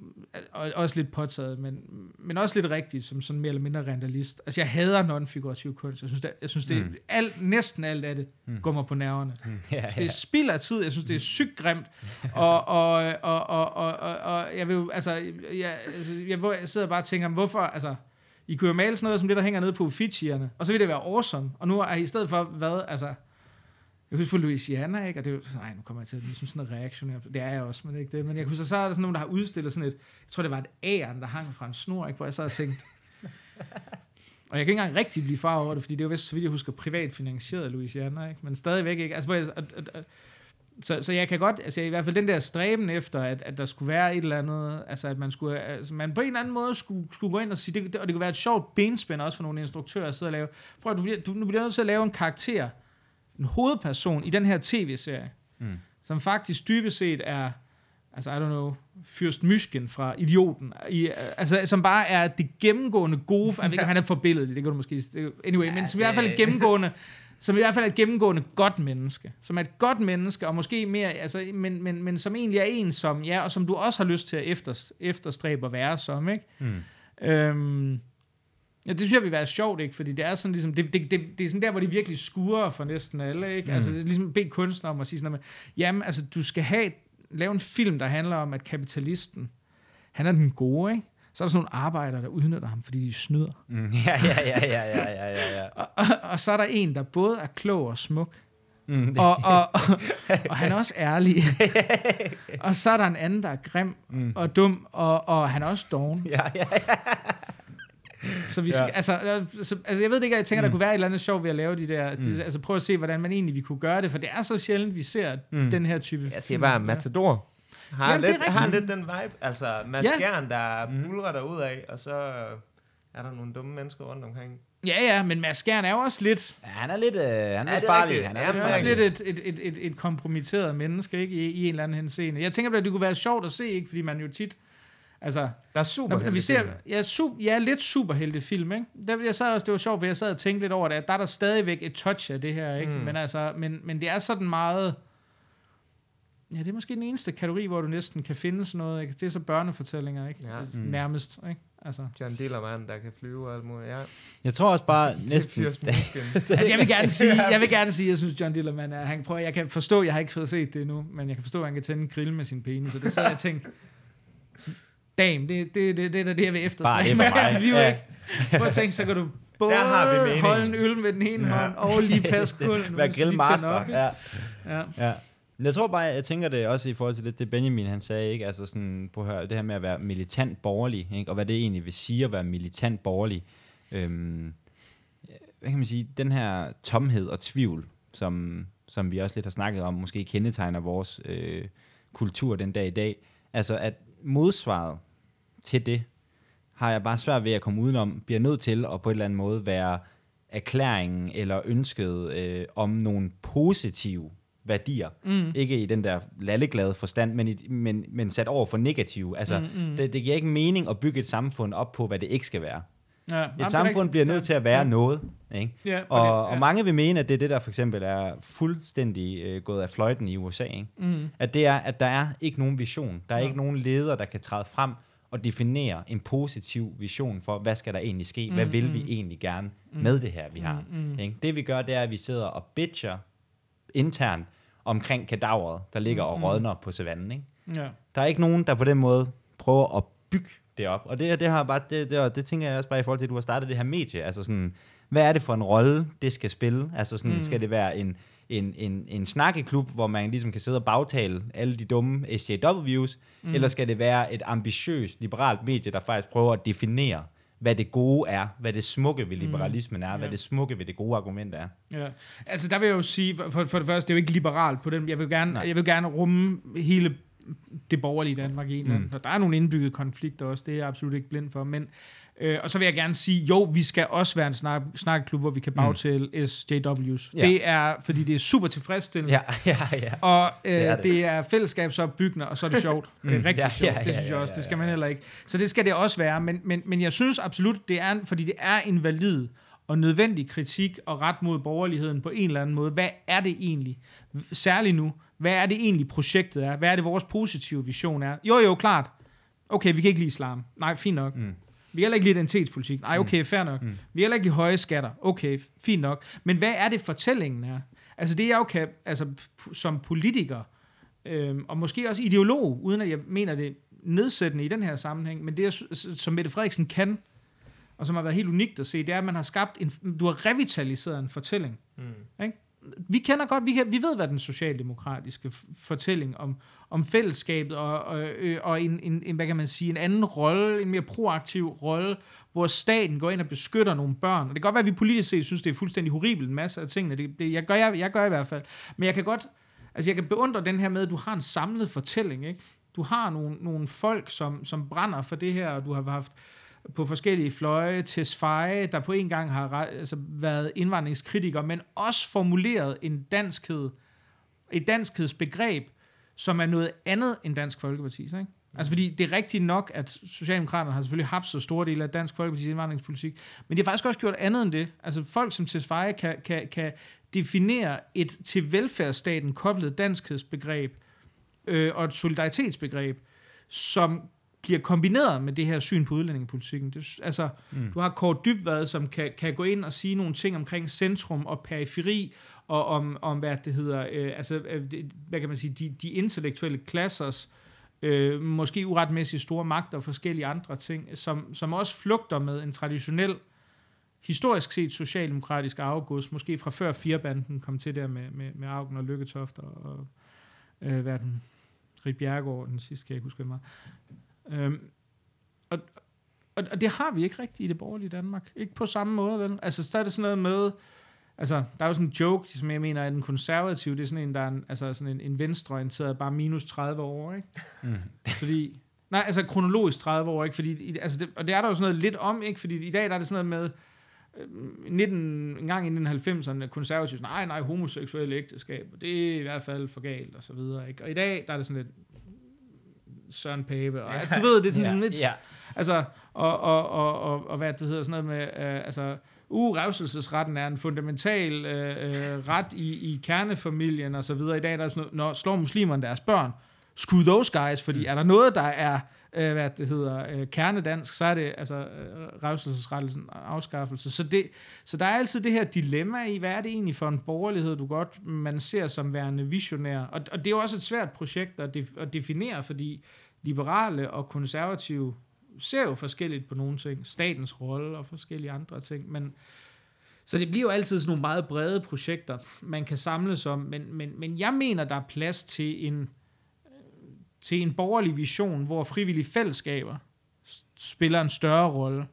også lidt påtaget, men, men også lidt rigtigt, som sådan mere eller mindre realist. Altså, jeg hader non-figurativ kunst. Jeg synes, det, jeg synes det mm. alt, næsten alt af det mm. går mig på nerverne. Mm. [laughs] Ja, ja. Det er spild af tid. Jeg synes, det er sygt grimt. og, [laughs] og, og, og, og, og, og jeg vil altså, jeg, altså, jeg, jeg sidder bare og tænker, hvorfor, altså, I kunne jo male sådan noget som det, der hænger nede på Uffizierne, og så vil det være awesome. Og nu er I stedet for, hvad, altså, jeg husker på Louisiana, ikke? og det er jo nej, nu kommer jeg til at som sådan noget reaktionær. Det er jeg også, men ikke det. Men jeg husker, så er der sådan nogen, der har udstillet sådan et, jeg tror, det var et æren, der hang fra en snor, ikke? hvor jeg så havde tænkt, og jeg kan ikke engang rigtig blive far over det, fordi det er jo vist, så vidt jeg husker, privat finansieret Louisiana, ikke? men stadigvæk ikke. Altså, hvor jeg, og, og, og, så, så jeg kan godt, altså i hvert fald den der stræben efter, at, at der skulle være et eller andet, altså at man skulle, altså man på en eller anden måde skulle, skulle gå ind og sige, det, og det kunne være et sjovt benspænd også for nogle instruktører at sidde og lave, for at du, bliver, du, nu bliver nødt til at lave en karakter, en hovedperson i den her tv-serie, mm. som faktisk dybest set er, altså I don't know, Fyrst Mysken fra Idioten, i, altså som bare er det gennemgående gode, jeg ved ikke, om han er forbilledet, det kan du måske, anyway, ja, men som i hvert fald gennemgående, [laughs] som i hvert fald er et gennemgående godt menneske, som er et godt menneske, og måske mere, altså, men, men, men som egentlig er en som, ja, og som du også har lyst til at efter, efterstræbe at være som, ikke? Mm. Øhm, Ja, det synes jeg vil være sjovt, ikke? Fordi det er sådan ligesom, det, det, det, det er sådan der, hvor de virkelig skurer for næsten alle, ikke? Mm. Altså, det er ligesom bede kunstner om at sige sådan noget med, jamen, altså, du skal have, lave en film, der handler om, at kapitalisten, han er den gode, ikke? så er der sådan nogle arbejdere, der udnytter ham, fordi de snyder. Mm. Ja, ja, ja, ja, ja, ja, ja. ja. og, og, og så er der en, der både er klog og smuk, Mm. Og, og, og, og han er også ærlig. og så er der en anden, der er grim mm. og dum, og, og han er også doven. Ja, ja, ja. Så vi skal, ja. altså, altså, altså, jeg ved ikke, jeg tænker, mm. der kunne være et eller andet sjovt ved at lave de der, mm. altså prøv at se, hvordan man egentlig vi kunne gøre det, for det er så sjældent, vi ser mm. den her type Jeg siger film, bare, Matador har, Jamen, lidt, har lidt den vibe, altså Mads ja. Gjern, der bulrer derud af, og så er der nogle dumme mennesker rundt omkring. Ja, ja, men Mads Gjern er jo også lidt... Ja, han er lidt, øh, han er ja, lidt farlig. Han er, er også lidt et, et, et, et, et kompromitteret menneske, ikke, i, i en eller anden henseende. Jeg tænker, at det kunne være sjovt at se, ikke, fordi man jo tit Altså, der er super når, vi ser, ja, super, ja, lidt superheltefilm, ikke? Der, jeg sad også, det var sjovt, for jeg sad og tænkte lidt over det, at der er der stadigvæk et touch af det her, ikke? Mm. Men, altså, men, men det er sådan meget... Ja, det er måske den eneste kategori, hvor du næsten kan finde sådan noget, ikke? Det er så børnefortællinger, ikke? Ja. Altså, mm. Nærmest, ikke? Altså. John Dillermand, der kan flyve og alt muligt, ja. Jeg tror også bare næsten... [laughs] altså, jeg vil gerne sige, jeg vil gerne sige, jeg synes, John Dillermand er... Han prøver, jeg kan forstå, jeg har ikke fået set det endnu, men jeg kan forstå, at han kan tænde en grill med sin penis, så det sad jeg og tænkte, Damn, det, det, det, det er det, jeg vil efterstræbe Bare det liv, ja. ikke? Prøv at tænke, så kan du [laughs] både holde en øl med den ene ja. hånd, og lige passe kulden. Vær grillmaster. Ja. ja. ja. Jeg tror bare, jeg tænker det også i forhold til det, det Benjamin han sagde, ikke? Altså sådan, på at høre, det her med at være militant borgerlig, ikke? Og hvad det egentlig vil sige at være militant borgerlig. Øhm, hvad kan man sige, den her tomhed og tvivl, som, som vi også lidt har snakket om, måske kendetegner vores øh, kultur den dag i dag. Altså at modsvaret til det, har jeg bare svært ved at komme udenom, bliver nødt til at på en eller anden måde være erklæringen eller ønsket øh, om nogle positive værdier. Mm. Ikke i den der lalleglade forstand, men, i, men, men sat over for negative. Altså, mm, mm. Det, det giver ikke mening at bygge et samfund op på, hvad det ikke skal være. Ja, et jamen, samfund bliver nødt til at være ja. noget. Ikke? Ja, okay, og, ja. og mange vil mene, at det er det, der for eksempel er fuldstændig øh, gået af fløjten i USA. Ikke? Mm. At det er, at der er ikke nogen vision. Der er ja. ikke nogen leder, der kan træde frem og definere en positiv vision for, hvad skal der egentlig ske? Hvad mm, vil vi mm. egentlig gerne mm, med det her, vi har? Mm, mm. Ikke? Det vi gør, det er, at vi sidder og bitcher internt omkring kadaveret, der ligger og mm, mm. rådner på savannen. Ikke? Ja. Der er ikke nogen, der på den måde prøver at bygge det op. Og det, det, har bare, det, det, det tænker jeg også bare i forhold til, at du har startet det her medie. Altså sådan, hvad er det for en rolle, det skal spille? Altså sådan, mm. skal det være en, en, en, en snakkeklub, hvor man ligesom kan sidde og bagtale alle de dumme SJW's, mm. eller skal det være et ambitiøst liberalt medie, der faktisk prøver at definere, hvad det gode er, hvad det smukke ved mm. liberalismen er, mm. hvad det smukke ved det gode argument er. Ja. Altså der vil jeg jo sige, for, for det første, det er jo ikke liberalt på den, jeg vil gerne, jeg vil gerne rumme hele det borgerlige Danmark i en mm. Og der er nogle indbyggede konflikter også, det er jeg absolut ikke blind for, men Øh, og så vil jeg gerne sige, jo, vi skal også være en snak, snakkeklub, hvor vi kan bagtale mm. SJW's. Ja. Det er, fordi det er super tilfredsstillende. Ja, [laughs] ja, ja. Og øh, det, er det. det er fællesskabsopbyggende, og så er det sjovt. [laughs] Det er mm. rigtig ja, sjovt, ja, ja, det synes jeg også. Det skal man heller ikke. Så det skal det også være. Men, men, men jeg synes absolut, det er, fordi det er en valid og nødvendig kritik og ret mod borgerligheden på en eller anden måde. Hvad er det egentlig? Særligt nu. Hvad er det egentlig projektet er? Hvad er det vores positive vision er? Jo, jo, klart. Okay, vi kan ikke lide islam. Nej, fint nok. Mm. Vi er heller ikke lide identitetspolitik. Nej, okay, mm. fair nok. Mm. Vi er heller ikke lide høje skatter. Okay, fint nok. Men hvad er det fortællingen er? Altså det jeg jo kan, altså som politiker, øhm, og måske også ideolog, uden at jeg mener det nedsættende i den her sammenhæng, men det som Mette Frederiksen kan, og som har været helt unikt at se, det er, at man har skabt en, du har revitaliseret en fortælling. Mm. Ikke? Vi kender godt, vi, kan, vi ved, hvad den socialdemokratiske fortælling om, om fællesskabet og, og, og en, en, en, hvad kan man sige, en anden rolle, en mere proaktiv rolle, hvor staten går ind og beskytter nogle børn. Og det kan godt være, at vi politisk set synes, det er fuldstændig horribelt, en masse af tingene. Det, det, jeg, gør, jeg, jeg gør i hvert fald. Men jeg kan godt, altså jeg kan beundre den her med, at du har en samlet fortælling, ikke? Du har nogle, nogle folk, som, som brænder for det her, og du har haft på forskellige fløje, Tesfaye, der på en gang har altså, været indvandringskritiker, men også formuleret en danskhed, et danskhedsbegreb, som er noget andet end Dansk Folkeparti. Ikke? Altså fordi det er rigtigt nok, at Socialdemokraterne har selvfølgelig haft så store dele af Dansk Folkeparti's indvandringspolitik, men de har faktisk også gjort andet end det. Altså folk som Tesfaye kan, kan, kan definere et til velfærdsstaten koblet danskhedsbegreb øh, og et solidaritetsbegreb, som bliver kombineret med det her syn på udlændingepolitikken. Det, altså, mm. du har Kåre Dybvad, som kan, kan gå ind og sige nogle ting omkring centrum og periferi, og om, om hvad det hedder, øh, altså, øh, hvad kan man sige, de, de intellektuelle klassers, øh, måske uretmæssigt store magter og forskellige andre ting, som, som også flugter med en traditionel, historisk set socialdemokratisk afgods, måske fra før firebanden kom til der med, med, med Augen og Lykketoft og, og øh, hvad den, Rit Bjergård, den sidste kan jeg ikke huske meget. Øhm, og, og, og det har vi ikke rigtigt i det borgerlige Danmark. Ikke på samme måde, vel? Altså, så er det sådan noget med... Altså, der er jo sådan en joke, som jeg mener er den konservative, det er sådan en, der er en, altså sådan en, en venstreorienteret, bare minus 30 år, ikke? Mm. Fordi, nej, altså kronologisk 30 år, ikke? Fordi, altså det, og det er der jo sådan noget lidt om, ikke? Fordi i dag der er det sådan noget med, 19, øh, en gang i 90'erne, konservative, nej, nej, homoseksuelle ægteskab, det er i hvert fald for galt, og så videre, ikke? Og i dag, der er det sådan lidt, Søren Pape. Og, altså, du ved, det er sådan, ja, sådan lidt... Ja. Altså, og, og, og, og, og, hvad det hedder, sådan noget med... Øh, altså, uh, revselsesretten er en fundamental øh, øh, ret i, i kernefamilien og så videre. I dag der er sådan noget, når slår muslimerne deres børn, screw those guys, fordi mm. er der noget, der er øh, hvad det hedder, øh, kernedansk, så er det altså øh, revselsesrettelsen afskaffelse. Så, det, så der er altid det her dilemma i, hvad er det egentlig for en borgerlighed, du godt man ser som værende visionær. Og, og det er jo også et svært projekt at, def, at definere, fordi liberale og konservative ser jo forskelligt på nogle ting. Statens rolle og forskellige andre ting. Men Så det bliver jo altid sådan nogle meget brede projekter, man kan samles om, men, men, men jeg mener, der er plads til en, til en borgerlig vision, hvor frivillige fællesskaber spiller en større rolle,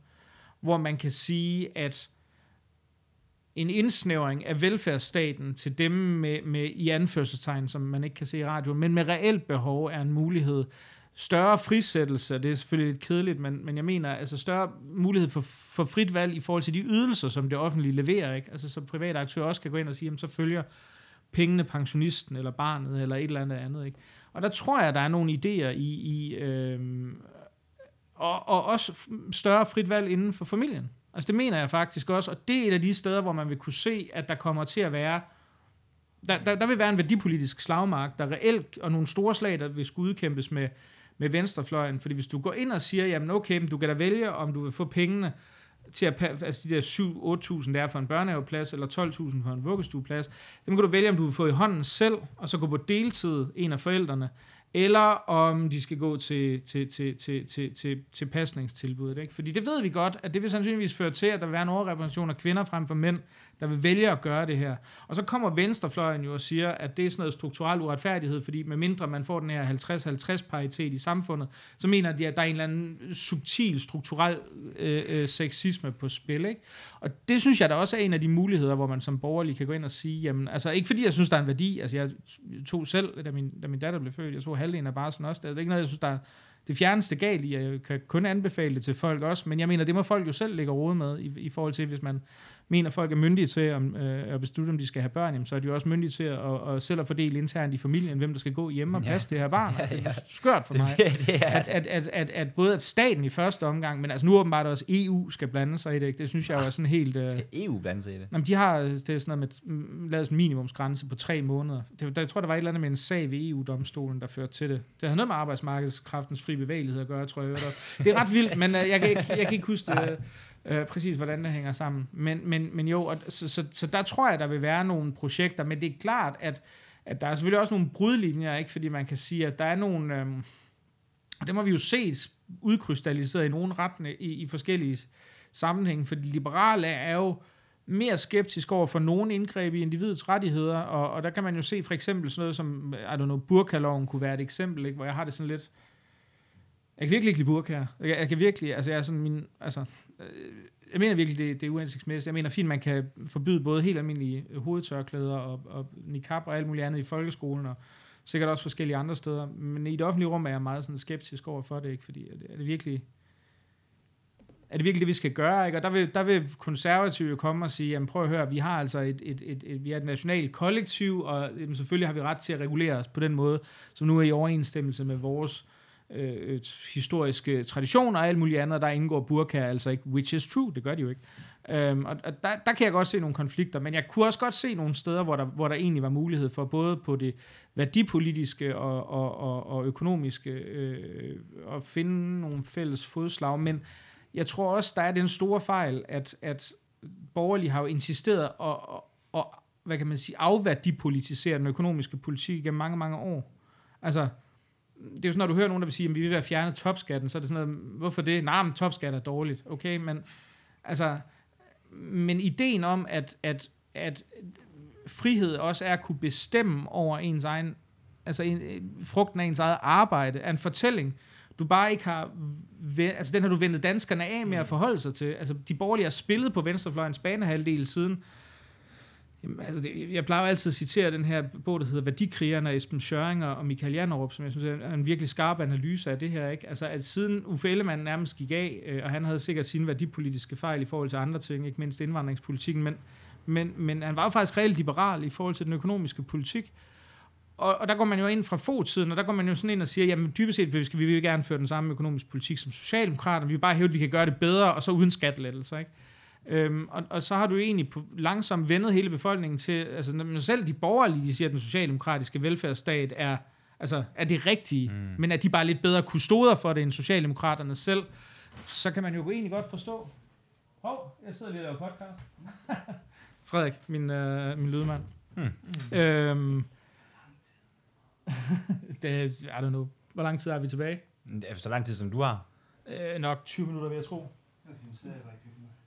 hvor man kan sige, at en indsnævring af velfærdsstaten til dem med, med i anførselstegn, som man ikke kan se i radioen, men med reelt behov er en mulighed. Større frisættelse, det er selvfølgelig lidt kedeligt, men, men jeg mener, altså større mulighed for, for frit valg i forhold til de ydelser, som det offentlige leverer. Ikke? Altså så private aktører også kan gå ind og sige, jamen så følger pengene pensionisten eller barnet eller et eller andet andet. Ikke? Og der tror jeg, der er nogle idéer i, i øh, og, og også større frit valg inden for familien. Altså det mener jeg faktisk også, og det er et af de steder, hvor man vil kunne se, at der kommer til at være, der, der, der vil være en værdipolitisk slagmark, der reelt, og nogle store slag, der vil skulle udkæmpes med, med venstrefløjen. Fordi hvis du går ind og siger, jamen okay, men du kan da vælge, om du vil få pengene til at, altså de der 7-8.000 der er for en børnehaveplads, eller 12.000 for en vuggestueplads, dem kan du vælge, om du vil få i hånden selv, og så gå på deltid, en af forældrene, eller om de skal gå til, til, til, til, til, til, til pasningstilbuddet. Ikke? Fordi det ved vi godt, at det vil sandsynligvis føre til, at der vil være en overrepræsentation af kvinder frem for mænd, der vil vælge at gøre det her. Og så kommer venstrefløjen jo og siger, at det er sådan noget strukturel uretfærdighed, fordi med mindre man får den her 50-50 paritet i samfundet, så mener de, at der er en eller anden subtil strukturel øh, øh, sexisme på spil. Ikke? Og det synes jeg da også er en af de muligheder, hvor man som borgerlig kan gå ind og sige, jamen, altså ikke fordi jeg synes, der er en værdi, altså jeg tog selv, da min, da min datter blev født, jeg tog halvdelen af bare sådan også, altså, det er altså ikke noget, jeg synes, der er det fjerneste galt i, jeg kan kun anbefale det til folk også, men jeg mener, det må folk jo selv lægge råd med, i, i forhold til, hvis man mener, at folk er myndige til om, øh, at beslutte, om de skal have børn, jamen, så er de jo også myndige til at, at, at selv at fordele internt i familien, hvem der skal gå hjemme og passe ja. det her barn. Altså, det er skørt for Det- mig. [laughs] det er At, at, at, at, at både at staten i første omgang, men altså nu åbenbart også EU skal blande sig i det, ikke? det synes jeg jo er sådan helt... Øh, Skal EU blande sig i det? Jamen, de har det er sådan noget med mm, lavet en minimumsgrænse på tre måneder. Det, der, jeg tror, der var et eller andet med en sag ved EU-domstolen, der førte til det. Det har noget med arbejdsmarkedskraftens fri bevægelighed at gøre, tror jeg. Det er ret vildt, men uh, jeg, kan ikke, jeg kan ikke huske det, [laughs] øh, præcis, hvordan det hænger sammen. Men, men, men jo, og, så, så, så der tror jeg, der vil være nogle projekter, men det er klart, at, at der er selvfølgelig også nogle brudlinjer, ikke? fordi man kan sige, at der er nogle... øh, og det må vi jo se udkrystalliseret i nogle retne i, i forskellige sammenhænge, for de liberale er jo mere skeptisk over for nogle indgreb i individets rettigheder, og, og der kan man jo se for eksempel sådan noget som, I don't know, burkaloven kunne være et eksempel, ikke, hvor jeg har det sådan lidt, jeg kan virkelig ikke lide burkaer. Jeg, jeg kan virkelig, altså jeg er sådan min, altså, Øh, jeg mener virkelig, det, det er uansigtsmæssigt. Jeg mener fint, man kan forbyde både helt almindelige øh, hovedtørklæder og, og niqab og alt muligt andet i folkeskolen, og sikkert også forskellige andre steder. Men i det offentlige rum er jeg meget sådan skeptisk over for det, ikke? fordi er det, er det virkelig er det virkelig det, vi skal gøre? Ikke? Og der vil, der vil konservative komme og sige, jamen prøv at høre, vi har altså et, et, et, et, vi er et nationalt kollektiv, og jamen, selvfølgelig har vi ret til at regulere os på den måde, som nu er i overensstemmelse med vores øh, historiske øh, traditioner og alt muligt andet, der indgår burka altså ikke, which is true, det gør de jo ikke. Øhm, og og der, der kan jeg godt se nogle konflikter, men jeg kunne også godt se nogle steder, hvor der, hvor der egentlig var mulighed for både på det værdipolitiske og, og, og, og økonomiske øh, at finde nogle fælles fodslag, men jeg tror også, der er den store fejl, at, at borgerlige har jo insisteret og, og, og hvad kan man sige, afværdipolitisere den økonomiske politik gennem mange, mange år. Altså, det er jo sådan, når du hører nogen, der vil sige, at vi vil være fjernet topskatten, så er det sådan noget, hvorfor det? Nej, men topskat er dårligt, okay, men altså, men ideen om, at, at, at frihed også er at kunne bestemme over ens egen, altså en, frugten af ens eget arbejde, er en fortælling, du bare ikke har, altså den har du vendet danskerne af med at forholde sig til. Altså de borgerlige har spillet på venstrefløjens banehalvdel siden, Jamen, altså det, jeg plejer altid at citere den her bog, der hedder Værdikrigerne af Esben Schøringer og Michael Janerup, som jeg synes er en virkelig skarp analyse af det her. Ikke? Altså at siden Uffe Ellemann nærmest gik af, øh, og han havde sikkert sine værdipolitiske fejl i forhold til andre ting, ikke mindst indvandringspolitikken, men, men, men han var jo faktisk reelt liberal i forhold til den økonomiske politik. Og, og der går man jo ind fra fodtiden, og der går man jo sådan ind og siger, jamen dybest set skal vi vil gerne føre den samme økonomiske politik som Socialdemokraterne, vi vil bare hæve, at vi kan gøre det bedre, og så uden skattelettelser, ikke? Øhm, og, og så har du egentlig på, langsomt vendet hele befolkningen til, altså når selv de borgerlige de siger, at den socialdemokratiske velfærdsstat er, altså, er det rigtige, mm. men at de bare er lidt bedre kustoder for det end socialdemokraterne selv, så kan man jo egentlig godt forstå. Hov, jeg sidder lige og laver podcast. [laughs] Frederik, min, øh, min lydmand. Hmm. Øhm, [laughs] det, I don't know. Hvor lang tid er vi tilbage? Det er så lang tid, som du har. Øh, nok 20 minutter, vil jeg tro.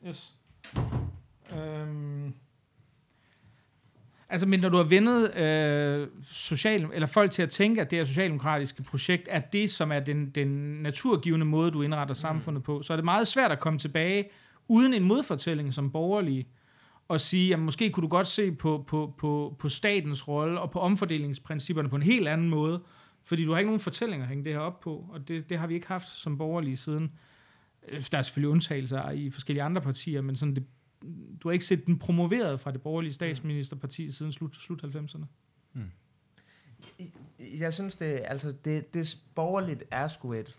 Yes. Øhm, altså, men når du har vendet øh, social, eller folk til at tænke, at det her socialdemokratiske projekt er det, som er den, den naturgivende måde, du indretter samfundet på, så er det meget svært at komme tilbage uden en modfortælling som borgerlige, og sige, at måske kunne du godt se på, på, på, på statens rolle og på omfordelingsprincipperne på en helt anden måde, fordi du har ikke nogen fortællinger at hænge det her op på, og det, det har vi ikke haft som borgerlige siden. Øh, Der er selvfølgelig undtagelser i forskellige andre partier, men sådan det, du har ikke set den promoveret fra det borgerlige statsministerparti siden slut, slut 90'erne. Jeg synes, det, altså, det, det borgerligt er sgu et,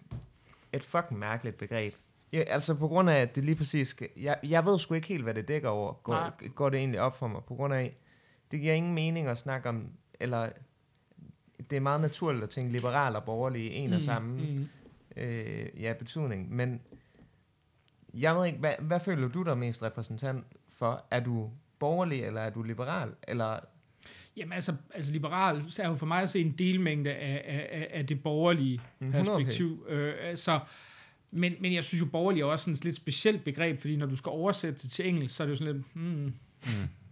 et fucking mærkeligt begreb. Ja, altså på grund af, at det lige præcis skal, jeg, jeg ved sgu ikke helt, hvad det dækker over, går, går det egentlig op for mig, på grund af, det giver ingen mening at snakke om, eller det er meget naturligt at tænke liberal og borgerlig i en og samme Mm. øh, ja, betydning, men jeg ved ikke, hvad, hvad føler du dig mest repræsentant for? Er du borgerlig, eller er du liberal? Eller, Jamen altså, altså liberal så er jo for mig at se en delmængde af, af, af- det borgerlige Mm, 100%. perspektiv. Øh, så, men, men jeg synes jo, borgerlig er også sådan et lidt specielt begreb, fordi når du skal oversætte det til engelsk, så er det jo sådan lidt, hmm,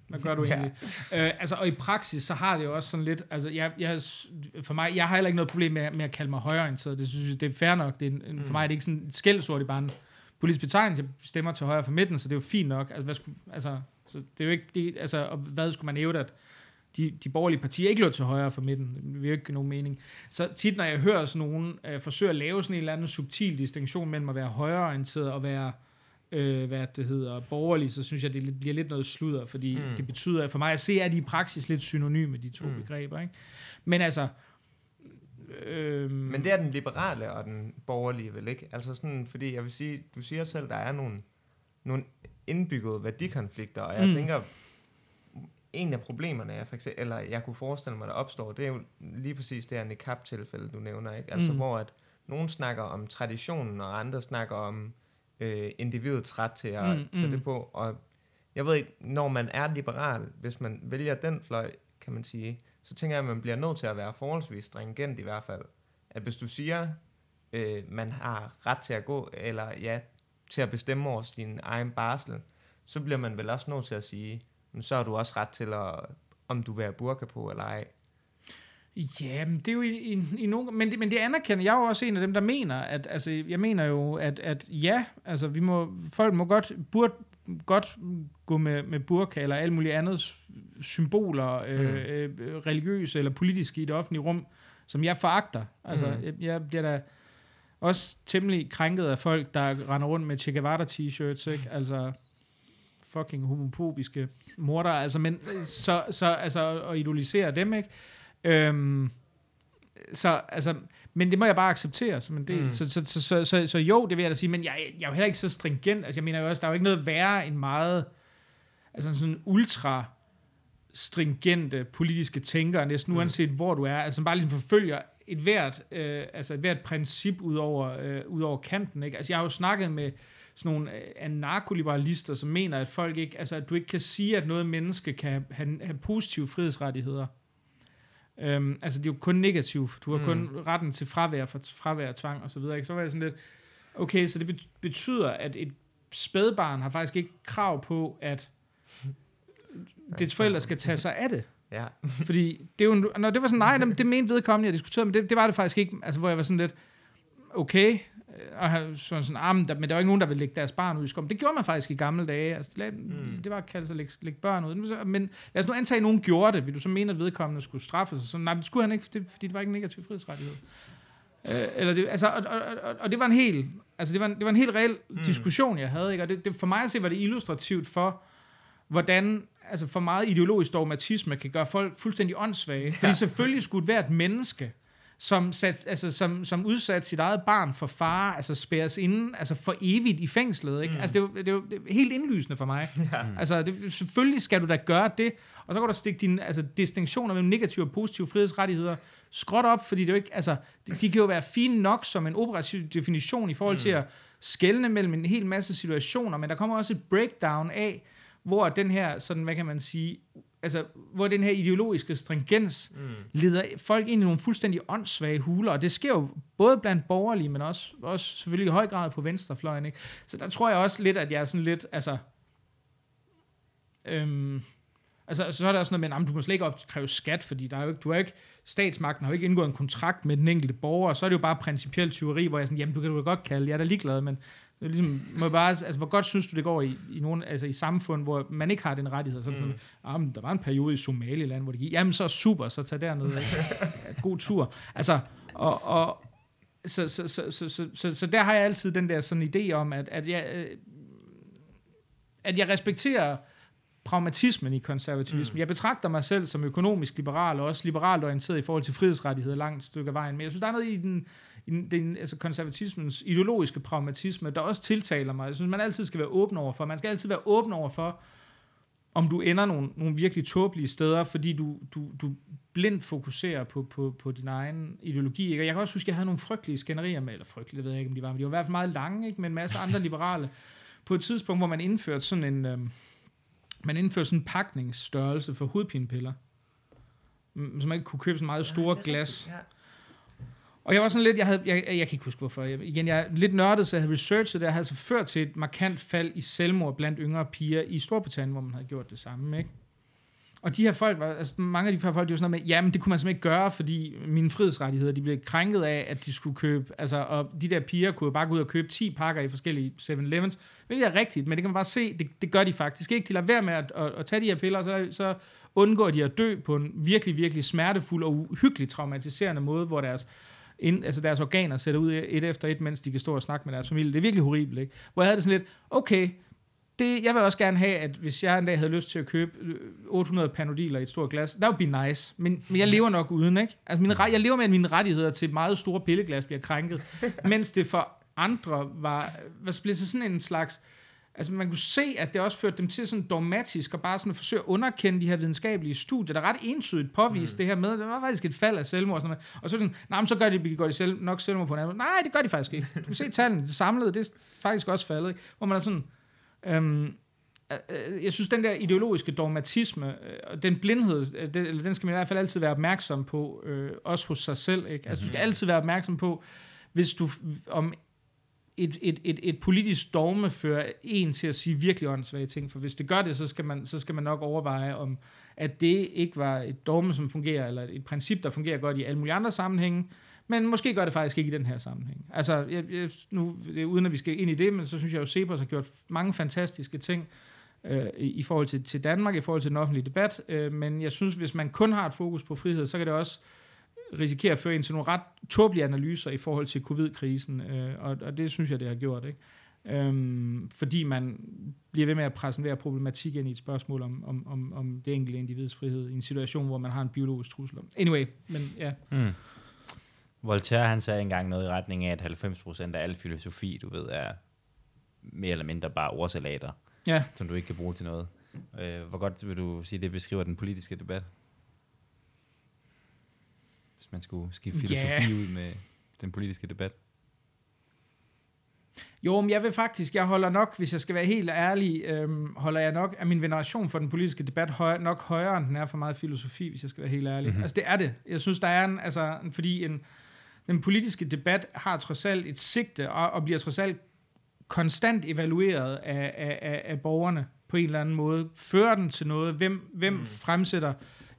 hvad gør du [laughs] Ja. egentlig? øh, altså, og i praksis, så har det jo også sådan lidt, altså, jeg, jeg, for mig, jeg har heller ikke noget problem med, med at kalde mig højreorienteret, det synes jeg, det er fair nok, det er en, en, for Mm. mig er det ikke sådan et skældsord, det er bare en politisk betegnelse, jeg stemmer til højre for midten, så det er jo fint nok, altså, hvad skulle, altså, så det er jo ikke, det, altså, og hvad skulle man hæve, at de, de borgerlige partier ikke lå til højre for midten. Det vil jo ikke nogen mening. Så tit, når jeg hører sådan nogen øh, forsøge at lave sådan en eller anden subtil distinktion mellem at være højreorienteret og være øh, hvad det hedder, borgerlig, så synes jeg, det bliver lidt noget sludder, fordi Mm. det betyder, at for mig at se, at de i praksis lidt synonyme, de to mm. begreber. Ikke? Men altså... Øh, men det er den liberale og den borgerlige vel ikke? Altså sådan, fordi jeg vil sige, du siger selv, der er nogle, nogle indbyggede værdikonflikter, og jeg mm. Tænker, en af problemerne er for eksempel, eller jeg kunne forestille mig, der opstår, det er jo lige præcis det her niqab-tilfælde, du nævner, ikke? Altså Mm. hvor at nogen snakker om traditionen, og andre snakker om øh, individets ret til at Mm, tage mm. det på, og jeg ved ikke, når man er liberal, hvis man vælger den fløj, kan man sige, så tænker jeg, at man bliver nødt til at være forholdsvis stringent i hvert fald. At hvis du siger, øh, man har ret til at gå, eller ja, til at bestemme over sin egen barsel, så bliver man vel også nødt til at sige, så har du også ret til at, om du vil have burka på eller ej. Ja, men det er jo i, i, i nogle, men, det, men det anerkender jeg er jo også en af dem, der mener, at altså, jeg mener jo, at, at ja, altså vi må, folk må godt, burde godt gå med, med burka eller alt muligt andet symboler, øh, Mm. øh, religiøse eller politiske i det offentlige rum, som jeg foragter. Altså, Mm. jeg, jeg bliver da også temmelig krænket af folk, der render rundt med Che Guevara t-shirts, ikke? Altså, fucking homofobiske morder, altså, men så, så altså, og idolisere dem, ikke? Øhm, så, altså, men det må jeg bare acceptere som en del. Mm. Så, så, så, så, så, så jo, det vil jeg da sige, men jeg, jeg er jo heller ikke så stringent. Altså, jeg mener jo også, der er jo ikke noget værre end meget, altså sådan ultra stringente politiske tænkere, næsten Mm. uanset hvor du er, altså som bare ligesom forfølger et hvert, øh, altså et hvert princip ud over, øh, ud over kanten. Ikke? Altså jeg har jo snakket med sådan nogle øh, anarkoliberalister, som mener, at folk ikke, altså at du ikke kan sige, at noget menneske kan have, have positive frihedsrettigheder. Øhm, altså det er jo kun negativt. Du har Mm. kun retten til fravær, for fravær, tvang og så videre. Ikke? Så var jeg sådan lidt, okay, så det bet- betyder, at et spædbarn har faktisk ikke krav på, at [laughs] dets forældre skal tage sig af det. Ja. [laughs] Fordi det er jo, når det var sådan, nej, det, mente vedkommende, jeg diskuterede, men det, det var det faktisk ikke, altså hvor jeg var sådan lidt, okay, og han- så sådan, ah, men, der, men der var ikke nogen, der ville lægge deres barn ud i skoven. Det gjorde man faktisk i gamle dage, altså det, mm. det var kaldt at lægge, lægge børn ud. Men så- lad os nu antage, at nogen gjorde det, vil du så mene, at vedkommende skulle straffes? Og sådan, nej, det skulle han ikke, det, fordi det var ikke en negativ frihedsrettighed. Øh, eller det, altså, og, og, og, og, det var en helt, altså det var en, det var en helt reel mm. diskussion, jeg havde, ikke? og det, det, for mig at se, var det illustrativt for, hvordan altså for meget ideologisk dogmatisme kan gøre folk fuldstændig åndssvage. Fordi selvfølgelig skulle hvert menneske, som, sat, altså, som, som udsat sit eget barn for fare, altså spæres inde altså for evigt i fængslet. Ikke? Mm. Altså, det, er jo, det, er jo, det er helt indlysende for mig. Ja. Altså, det, selvfølgelig skal du da gøre det, og så kan du stikke dine altså, distinktioner mellem negative og positive frihedsrettigheder skråt op, fordi det er jo ikke, altså, de, de kan jo være fine nok som en operativ definition i forhold mm. til at skelne mellem en hel masse situationer, men der kommer også et breakdown af, hvor den her, sådan, hvad kan man sige, altså, hvor den her ideologiske stringens Mm. leder folk ind i nogle fuldstændig åndssvage huler, og det sker jo både blandt borgerlige, men også, også selvfølgelig i høj grad på venstrefløjen. Ikke? Så der tror jeg også lidt, at jeg er sådan lidt, altså, Øhm, altså, så er der også noget med, at du må slet ikke opkræve skat, fordi der er jo ikke, du er ikke, statsmagten har jo ikke indgået en kontrakt med den enkelte borger, og så er det jo bare principielt tyveri, hvor jeg er sådan, jamen du kan du godt kalde, jeg er da ligeglad, men er ligesom, må bare, altså, hvor godt synes du, det går i, i, nogle, altså, i samfund, hvor man ikke har den rettighed? Så det sådan, ah, men der var en periode i Somaliland, hvor det gik, jamen så super, så tag derned. [laughs] God tur. Altså, og, og så, så, så, så, så, så, så der har jeg altid den der sådan idé om, at, at jeg, øh, at jeg respekterer pragmatismen i konservativisme. Mm. Jeg betragter mig selv som økonomisk liberal, og også liberalt orienteret i forhold til frihedsrettigheder langt stykke af vejen. Men jeg synes, der er noget i den, den, altså konservatismens ideologiske pragmatisme, der også tiltaler mig. Jeg synes, man altid skal være åben over for. Man skal altid være åben over for, om du ender nogle, nogle virkelig tåbelige steder, fordi du, du, du blindt fokuserer på, på, på din egen ideologi. Ikke? Og jeg kan også huske, at jeg havde nogle frygtelige skænderier med, eller frygtelige, det ved jeg ikke, om de var, men de var i hvert fald meget lange, ikke? med en masse andre liberale, på et tidspunkt, hvor man indførte sådan en, øh, man indførte sådan en pakningsstørrelse for hovedpinepiller, så man ikke kunne købe sådan meget store ja, glas. Ja. Og jeg var sådan lidt, jeg, havde, jeg, jeg, jeg kan ikke huske hvorfor, jeg, igen, jeg er lidt nørdet, så jeg havde researchet det, jeg havde altså ført til et markant fald i selvmord blandt yngre piger i Storbritannien, hvor man havde gjort det samme, ikke? Og de her folk, var, altså mange af de her folk, de var sådan noget med, jamen det kunne man simpelthen ikke gøre, fordi mine frihedsrettigheder, de blev krænket af, at de skulle købe, altså, og de der piger kunne jo bare gå ud og købe 10 pakker i forskellige 7-Elevens, hvilket er rigtigt, men det kan man bare se, det, det gør de faktisk ikke. De lader være med at, at, at tage de her piller, så, så undgår de at dø på en virkelig, virkelig smertefuld og uhyggelig traumatiserende måde, hvor deres ind, altså deres organer sætter ud et efter et, mens de kan stå og snakke med deres familie. Det er virkelig horribelt, ikke? Hvor jeg havde det sådan lidt, okay, det, jeg vil også gerne have, at hvis jeg en dag havde lyst til at købe 800 øh, panodiler i et stort glas, that would be nice. Men, men jeg lever nok uden, ikke? Altså mine, jeg lever med, at mine rettigheder til meget store pilleglas bliver krænket, [laughs] mens det for andre var, var blev så sådan en slags, altså man kunne se, at det også førte dem til sådan dogmatisk, og bare sådan at forsøge at underkende de her videnskabelige studier, der ret entydigt påviste mm. det her med, det var faktisk et fald af selvmord, og, sådan noget. og så sådan, nej, men så gør de, går de selv, nok selvmord på en anden Nej, det gør de faktisk ikke. Du kan se tallene, det samlede, det er faktisk også faldet, ikke? hvor man er sådan, Øhm, jeg synes, den der ideologiske dogmatisme, øh, og den blindhed, øh, den, den skal man i hvert fald altid være opmærksom på, øh, også hos sig selv. Ikke? Altså, du skal mhm. altid være opmærksom på, hvis du om et, et, et, et politisk dogme fører en til at sige virkelig åndssvage ting, for hvis det gør det, så skal man, så skal man nok overveje, om at det ikke var et dogme, som fungerer, eller et princip, der fungerer godt i alle mulige andre sammenhænge, men måske gør det faktisk ikke i den her sammenhæng. Altså, jeg, jeg, nu, uden at vi skal ind i det, men så synes jeg jo, at Cepos har gjort mange fantastiske ting øh, i, forhold til, til Danmark, i forhold til den offentlige debat, øh, men jeg synes, hvis man kun har et fokus på frihed, så kan det også risikere at føre ind til nogle ret tåbelige analyser i forhold til covid-krisen, øh, og, og det synes jeg, det har gjort, ikke? Øhm, fordi man bliver ved med at præsentere problematik ind i et spørgsmål om, om, om, om det enkelte individs frihed i en situation, hvor man har en biologisk trussel. Anyway, men ja. Mm. Voltaire han sagde engang noget i retning af, at 90% af al filosofi, du ved, er mere eller mindre bare ordsalater, ja. som du ikke kan bruge til noget. Øh, hvor godt vil du sige, det beskriver den politiske debat? Man skulle skifte filosofi yeah. ud med den politiske debat. Jo, men jeg vil faktisk, jeg holder nok, hvis jeg skal være helt ærlig, øhm, holder jeg nok af min veneration for den politiske debat høj, nok højere, end den er for meget filosofi, hvis jeg skal være helt ærlig. Mm-hmm. Altså det er det. Jeg synes, der er en, altså, fordi en, den politiske debat har trods alt et sigte, og, og bliver trods alt konstant evalueret af, af, af, af borgerne på en eller anden måde. Fører den til noget? Hvem, hvem mm. fremsætter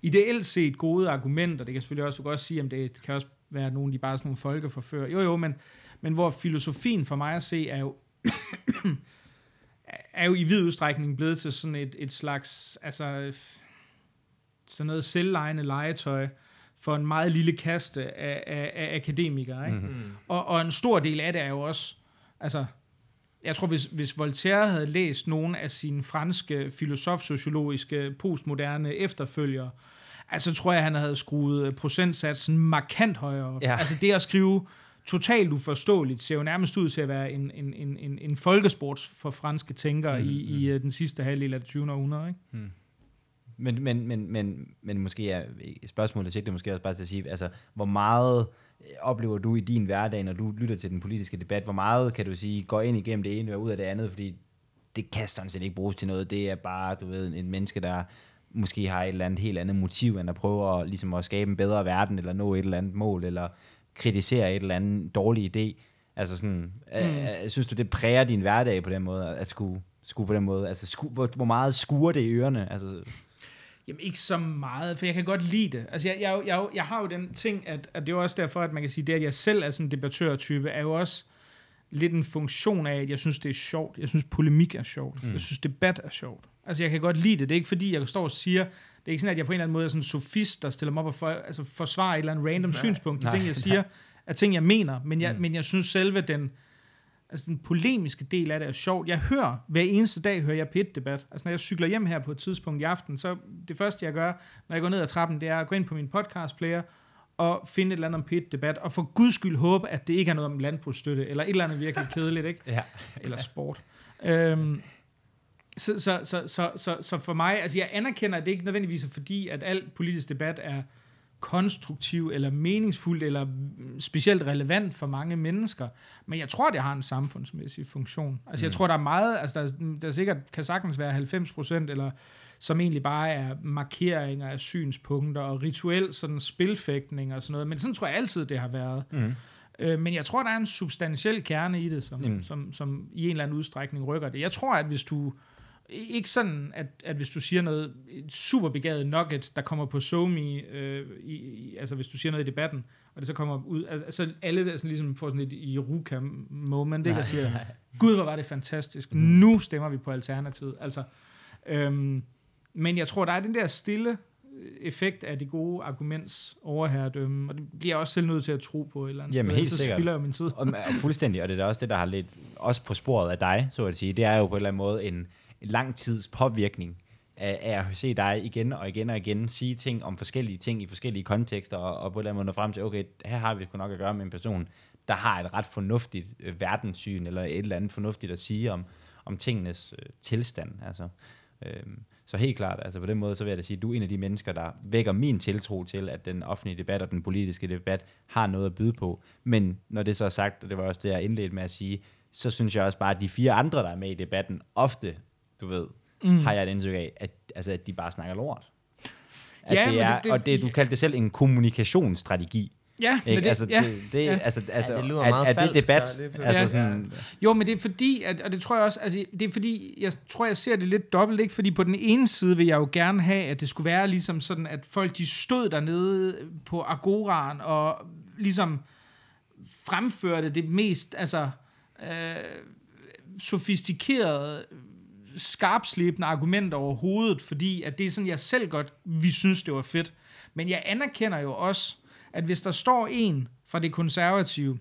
ideelt set gode argumenter? Det kan selvfølgelig også, også sige, om det kan også være nogen, de bare er sådan nogle folkeforfører. Jo, jo, men, men hvor filosofien for mig at se er jo [coughs] er jo i vid udstrækning blevet til sådan et, et slags, altså sådan noget selvlejende legetøj, for en meget lille kaste af, af, af akademikere. Ikke? Mm-hmm. Og, og en stor del af det er jo også, altså, jeg tror, hvis, hvis Voltaire havde læst nogle af sine franske filosof-sociologiske postmoderne efterfølgere, altså tror jeg, han havde skruet procentsatsen markant højere op. Ja. Altså det at skrive totalt uforståeligt ser jo nærmest ud til at være en, en, en, en, en folkesport for franske tænkere mm, i, mm. i den sidste halvdel af det 20. århundrede. Ikke? Mm. Men, men, men, men, men måske er spørgsmålet det måske også bare til at sige, altså, hvor meget øh, oplever du i din hverdag, når du lytter til den politiske debat, hvor meget kan du sige, går ind igennem det ene og ud af det andet, fordi det kan sådan set ikke bruges til noget, det er bare, du ved, en menneske, der måske har et eller andet helt andet motiv, end at prøve at, ligesom at skabe en bedre verden, eller nå et eller andet mål, eller kritisere et eller andet dårlig idé. Altså sådan, mm. øh, synes du, det præger din hverdag på den måde, at skulle skulle på den måde? Altså, sku, hvor, hvor meget skuer det i ørerne? Altså, Jamen ikke så meget, for jeg kan godt lide det. Altså jeg, jeg, jeg, jeg har jo den ting, at, at det er jo også derfor, at man kan sige, det at jeg selv er sådan en debattørtype, er jo også lidt en funktion af, at jeg synes, det er sjovt. Jeg synes, polemik er sjovt. Mm. Jeg synes, debat er sjovt. Altså jeg kan godt lide det. Det er ikke fordi, jeg står og siger, det er ikke sådan, at jeg på en eller anden måde er sådan en sofist, der stiller mig op og for, altså forsvarer et eller andet random nej, synspunkt. De nej, ting, jeg siger, er ting, jeg mener. Men jeg, mm. men jeg synes selve den, altså den polemiske del af det er sjovt. Jeg hører, hver eneste dag hører jeg P1-debat. Altså når jeg cykler hjem her på et tidspunkt i aften, så det første jeg gør, når jeg går ned ad trappen, det er at gå ind på min podcast-player, og finde et eller andet om P1-debat, og for guds skyld håbe, at det ikke er noget om landbrugsstøtte, eller et eller andet virkelig kedeligt, ikke? ja. Eller sport. Øhm, så, så, så, så, så, så for mig, altså jeg anerkender, at det ikke nødvendigvis er fordi, at al politisk debat er konstruktiv eller meningsfuld eller specielt relevant for mange mennesker. Men jeg tror, det har en samfundsmæssig funktion. Altså mm. jeg tror, der er meget, altså der, der sikkert kan sagtens være 90 procent, eller som egentlig bare er markeringer af synspunkter og rituel sådan spilfægtning og sådan noget. Men sådan tror jeg altid, det har været. Mm. Øh, men jeg tror, der er en substantiel kerne i det, som, mm. som, som i en eller anden udstrækning rykker det. Jeg tror, at hvis du ikke sådan, at, at hvis du siger noget super begavet nugget, der kommer på SoMe, øh, i, i, altså hvis du siger noget i debatten, og det så kommer ud, altså, altså alle altså ligesom får sådan et Iruka moment, ikke, og siger, [laughs] gud, hvor var det fantastisk, mm. nu stemmer vi på Alternativet, altså, øhm, men jeg tror, der er den der stille effekt af det gode arguments overherredømme, og det bliver jeg også selv nødt til at tro på et eller andet Jamen, sted, helt så sikkert. spilder jeg min tid. Og, og fuldstændig, og det er også det, der har lidt også på sporet af dig, så at sige. Det er jo på en eller anden måde en lang tids påvirkning af, af at se dig igen og igen og igen sige ting om forskellige ting i forskellige kontekster, og, og på en eller anden måde nå frem til, okay, her har vi sgu nok at gøre med en person, der har et ret fornuftigt øh, verdenssyn, eller et eller andet fornuftigt at sige om, om tingenes øh, tilstand. Altså, øh, så helt klart, altså på den måde, så vil jeg da sige, at du er en af de mennesker, der vækker min tiltro til, at den offentlige debat og den politiske debat har noget at byde på. Men når det så er sagt, og det var også det, jeg indledte med at sige, så synes jeg også bare, at de fire andre, der er med i debatten, ofte, du ved, mm. har jeg et indtryk af, at, altså, at de bare snakker lort. At Ja, det er, det- det- og det, du kaldte det selv en kommunikationsstrategi. Ja, men det, altså, ja, det, det, ja. altså, altså, det lyder er, meget er det falsk, debat? så. Altså Ja. sådan, Jo, men det er fordi, at, og det tror jeg også, altså, det er fordi, jeg tror, jeg ser det lidt dobbelt, ikke? Fordi på den ene side vil jeg jo gerne have, at det skulle være ligesom sådan, at folk de stod dernede på Agoraen og ligesom fremførte det mest, altså, øh, sofistikerede, skarpslebende argumenter overhovedet, fordi at det er sådan, jeg selv godt, vi synes, det var fedt. Men jeg anerkender jo også, at hvis der står en fra det konservative,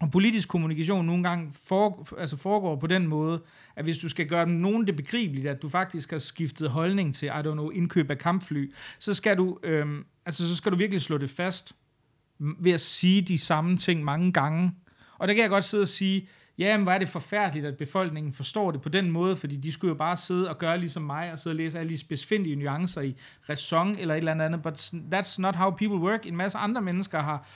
og politisk kommunikation nogle gange foregår, altså foregår på den måde, at hvis du skal gøre nogen det begribeligt, at du faktisk har skiftet holdning til, I don't know, indkøb af kampfly, så skal du, øhm, altså så skal du virkelig slå det fast ved at sige de samme ting mange gange. Og der kan jeg godt sidde og sige, ja, men hvor er det forfærdeligt, at befolkningen forstår det på den måde, fordi de skulle jo bare sidde og gøre ligesom mig, og sidde og læse alle de specifikke nuancer i ræson eller et eller andet, but that's not how people work. En masse andre mennesker har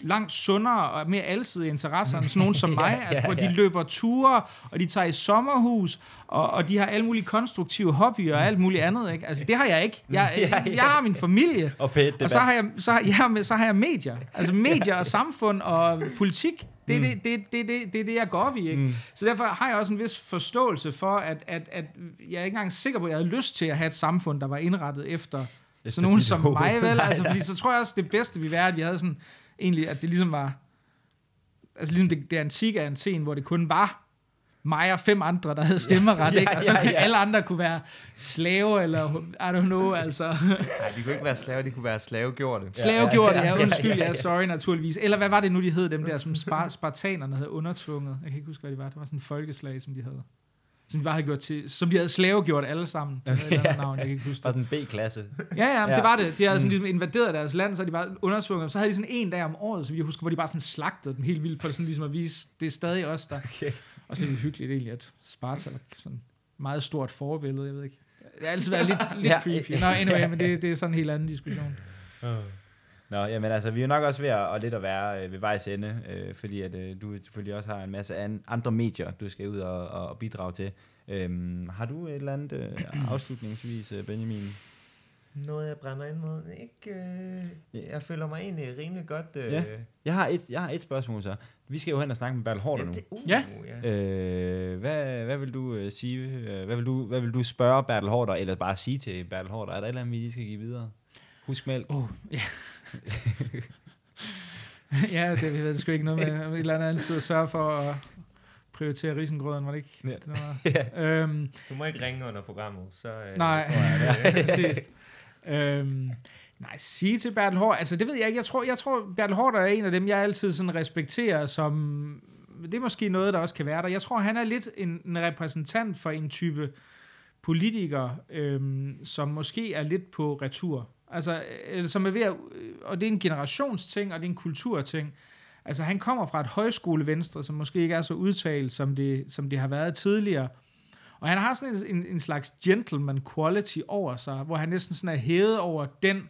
langt sundere og mere alsidige interesser end sådan nogen som [laughs] mig, altså hvor de løber ture, og de tager i sommerhus, og, og de har alle mulige konstruktive hobbyer og alt muligt andet, ikke? Altså det har jeg ikke. Jeg, [laughs] jeg, jeg har min familie, og pæt og så har, jeg, så, har, ja, så har jeg medier. Altså medier og samfund og politik. Det er, mm. det, det, det, det, det, er det, jeg går op i. Ikke? Mm. Så derfor har jeg også en vis forståelse for, at, at, at jeg er ikke engang sikker på, at jeg havde lyst til at have et samfund, der var indrettet efter, efter sådan nogen som hoved. mig. Vel? [laughs] Altså, fordi så tror jeg også, det bedste ville være, at vi havde sådan, egentlig, at det ligesom var, altså ligesom det, det antikke Athen, hvor det kun var mig og fem andre, der havde stemmeret, Ja, ikke? og så ja, kan ja. alle andre kunne være slave, eller I don't know, altså... Nej, de kunne ikke være slaver, de kunne være slavegjorte. [laughs] Slavegjorte, ja, ja, ja, undskyld, ja, ja, ja. sorry naturligvis. Eller hvad var det nu, de hed, dem der, som spar- spartanerne havde undertvunget? Jeg kan ikke huske, hvad det var. Det var sådan en folkeslag, som de havde. Som de bare havde gjort til, som de havde slavegjort alle sammen. Var eller andet navn, jeg kan ikke huske Var det. den B-klasse. Ja, ja, Ja. det var det. De havde sådan ligesom invaderet deres land, så de bare undertvunget. Så havde de sådan en dag om året, så vi husker, hvor de bare sådan slagtede dem helt vildt, for sådan ligesom at vise, det er stadig os, der... Okay. Og så er det hyggeligt egentlig, at Sparta er sådan meget stort forbillede, jeg ved ikke. Det har altid været lidt, lidt Ja. creepy. Nå, anyway, men det, det er sådan en helt anden diskussion. Nå, jamen altså, vi er jo nok også ved at, at lidt at være øh, ved vejs ende, øh, fordi at øh, du selvfølgelig også har en masse an, andre medier, du skal ud og, og, og bidrage til. Øhm, har du et eller andet øh, afslutningsvis, øh, Benjamin? Noget, jeg brænder ind mod? Ikke, øh, jeg føler mig egentlig rimelig godt... Øh, Ja. Jeg har, et, jeg har et spørgsmål så. Vi skal jo hen og snakke med Bertel Hårder nu. det, uh, Ja. ja. Øh, hvad, hvad vil du øh, sige? øh, Hvad vil du, hvad vil du spørge Bertel Hårder, eller bare sige til Bertel Hårder? Er der et eller andet, vi lige skal give videre? Husk mælk. Oh, ja. [laughs] ja, det, jeg ved det sgu ikke noget med et eller andet altid at sørge for at prioritere risengrøden, var det ikke? Ja. Det var, [laughs] Ja. øhm, Du må ikke ringe under programmet, så... Øh, Nej. tror jeg, det. [laughs] præcis øhm, nej, sige til Bertel Hård, altså det ved jeg ikke, jeg tror, jeg tror Bertel Hård er en af dem, jeg altid sådan respekterer som, det er måske noget, der også kan være der. Jeg tror, han er lidt en, en repræsentant for en type politiker, øhm, som måske er lidt på retur. Altså, øh, som er ved at, øh, og det er en generationsting, og det er en kulturting. Altså, han kommer fra et højskolevenstre, som måske ikke er så udtalt, som det, som det har været tidligere. Og han har sådan en, en, en slags gentleman quality over sig, hvor han næsten sådan er hævet over den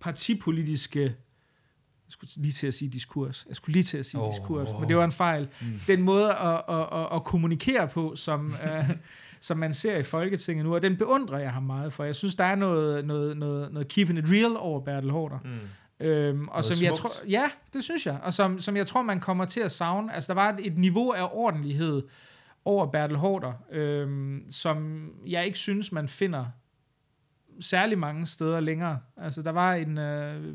partipolitiske jeg skulle lige til at sige diskurs. Jeg skulle lige til at sige oh. diskurs, men det var en fejl. Mm. Den måde at, at, at, at kommunikere på, som, uh, [laughs] som man ser i Folketinget nu, og den beundrer jeg ham meget for. Jeg synes, der er noget, noget, noget, noget keeping it real over Bertel Hårder. Mm. Øhm, og Noget som jeg smukt. tror, ja, det synes jeg. Og som, som jeg tror, man kommer til at savne. Altså, der var et, et niveau af ordentlighed over Bertel Hårder, øhm, som jeg ikke synes, man finder særlig mange steder længere. Altså, der var en, øh,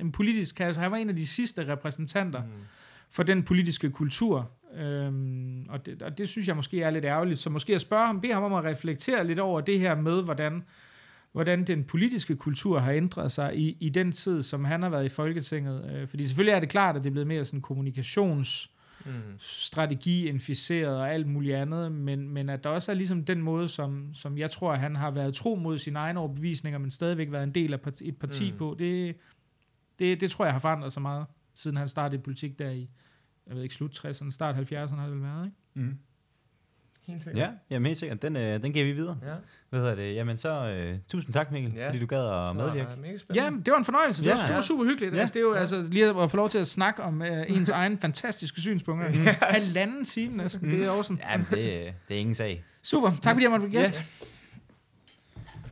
en politisk... Altså, han var en af de sidste repræsentanter Mm. for den politiske kultur. Øhm, og, det, og det synes jeg måske er lidt ærgerligt. Så måske at spørge ham, bede ham om at reflektere lidt over det her med, hvordan, hvordan den politiske kultur har ændret sig i, i den tid, som han har været i Folketinget. Øh, fordi selvfølgelig er det klart, at det er blevet mere sådan kommunikations Mm. strategi inficeret og alt muligt andet, men, men at der også er ligesom den måde, som, som jeg tror, at han har været tro mod sine egne overbevisninger, men stadigvæk været en del af parti, et parti mm. På, det, det, det tror jeg har forandret sig meget, siden han startede i politik der i, jeg ved ikke, slut 60'erne, start 70'erne har det vel været, ikke? Mm. Helt sikkert. Ja, jamen helt sikkert. Den, øh, den giver vi videre. Ja. Hvad hedder det? Jamen så, øh, tusind tak Mikkel, Ja. fordi du gad at medvirke. Det Ja, det var en fornøjelse. Det, Ja, var, det var ja. super hyggeligt. Ja. Ja. Altså, det er jo altså, lige at få lov til at snakke om uh, ens [laughs] egen fantastiske synspunkter. Halvanden time næsten. Det er awesome. Jamen det, øh, det er ingen sag. Super. Tak fordi jeg måtte blive gæst. Ja.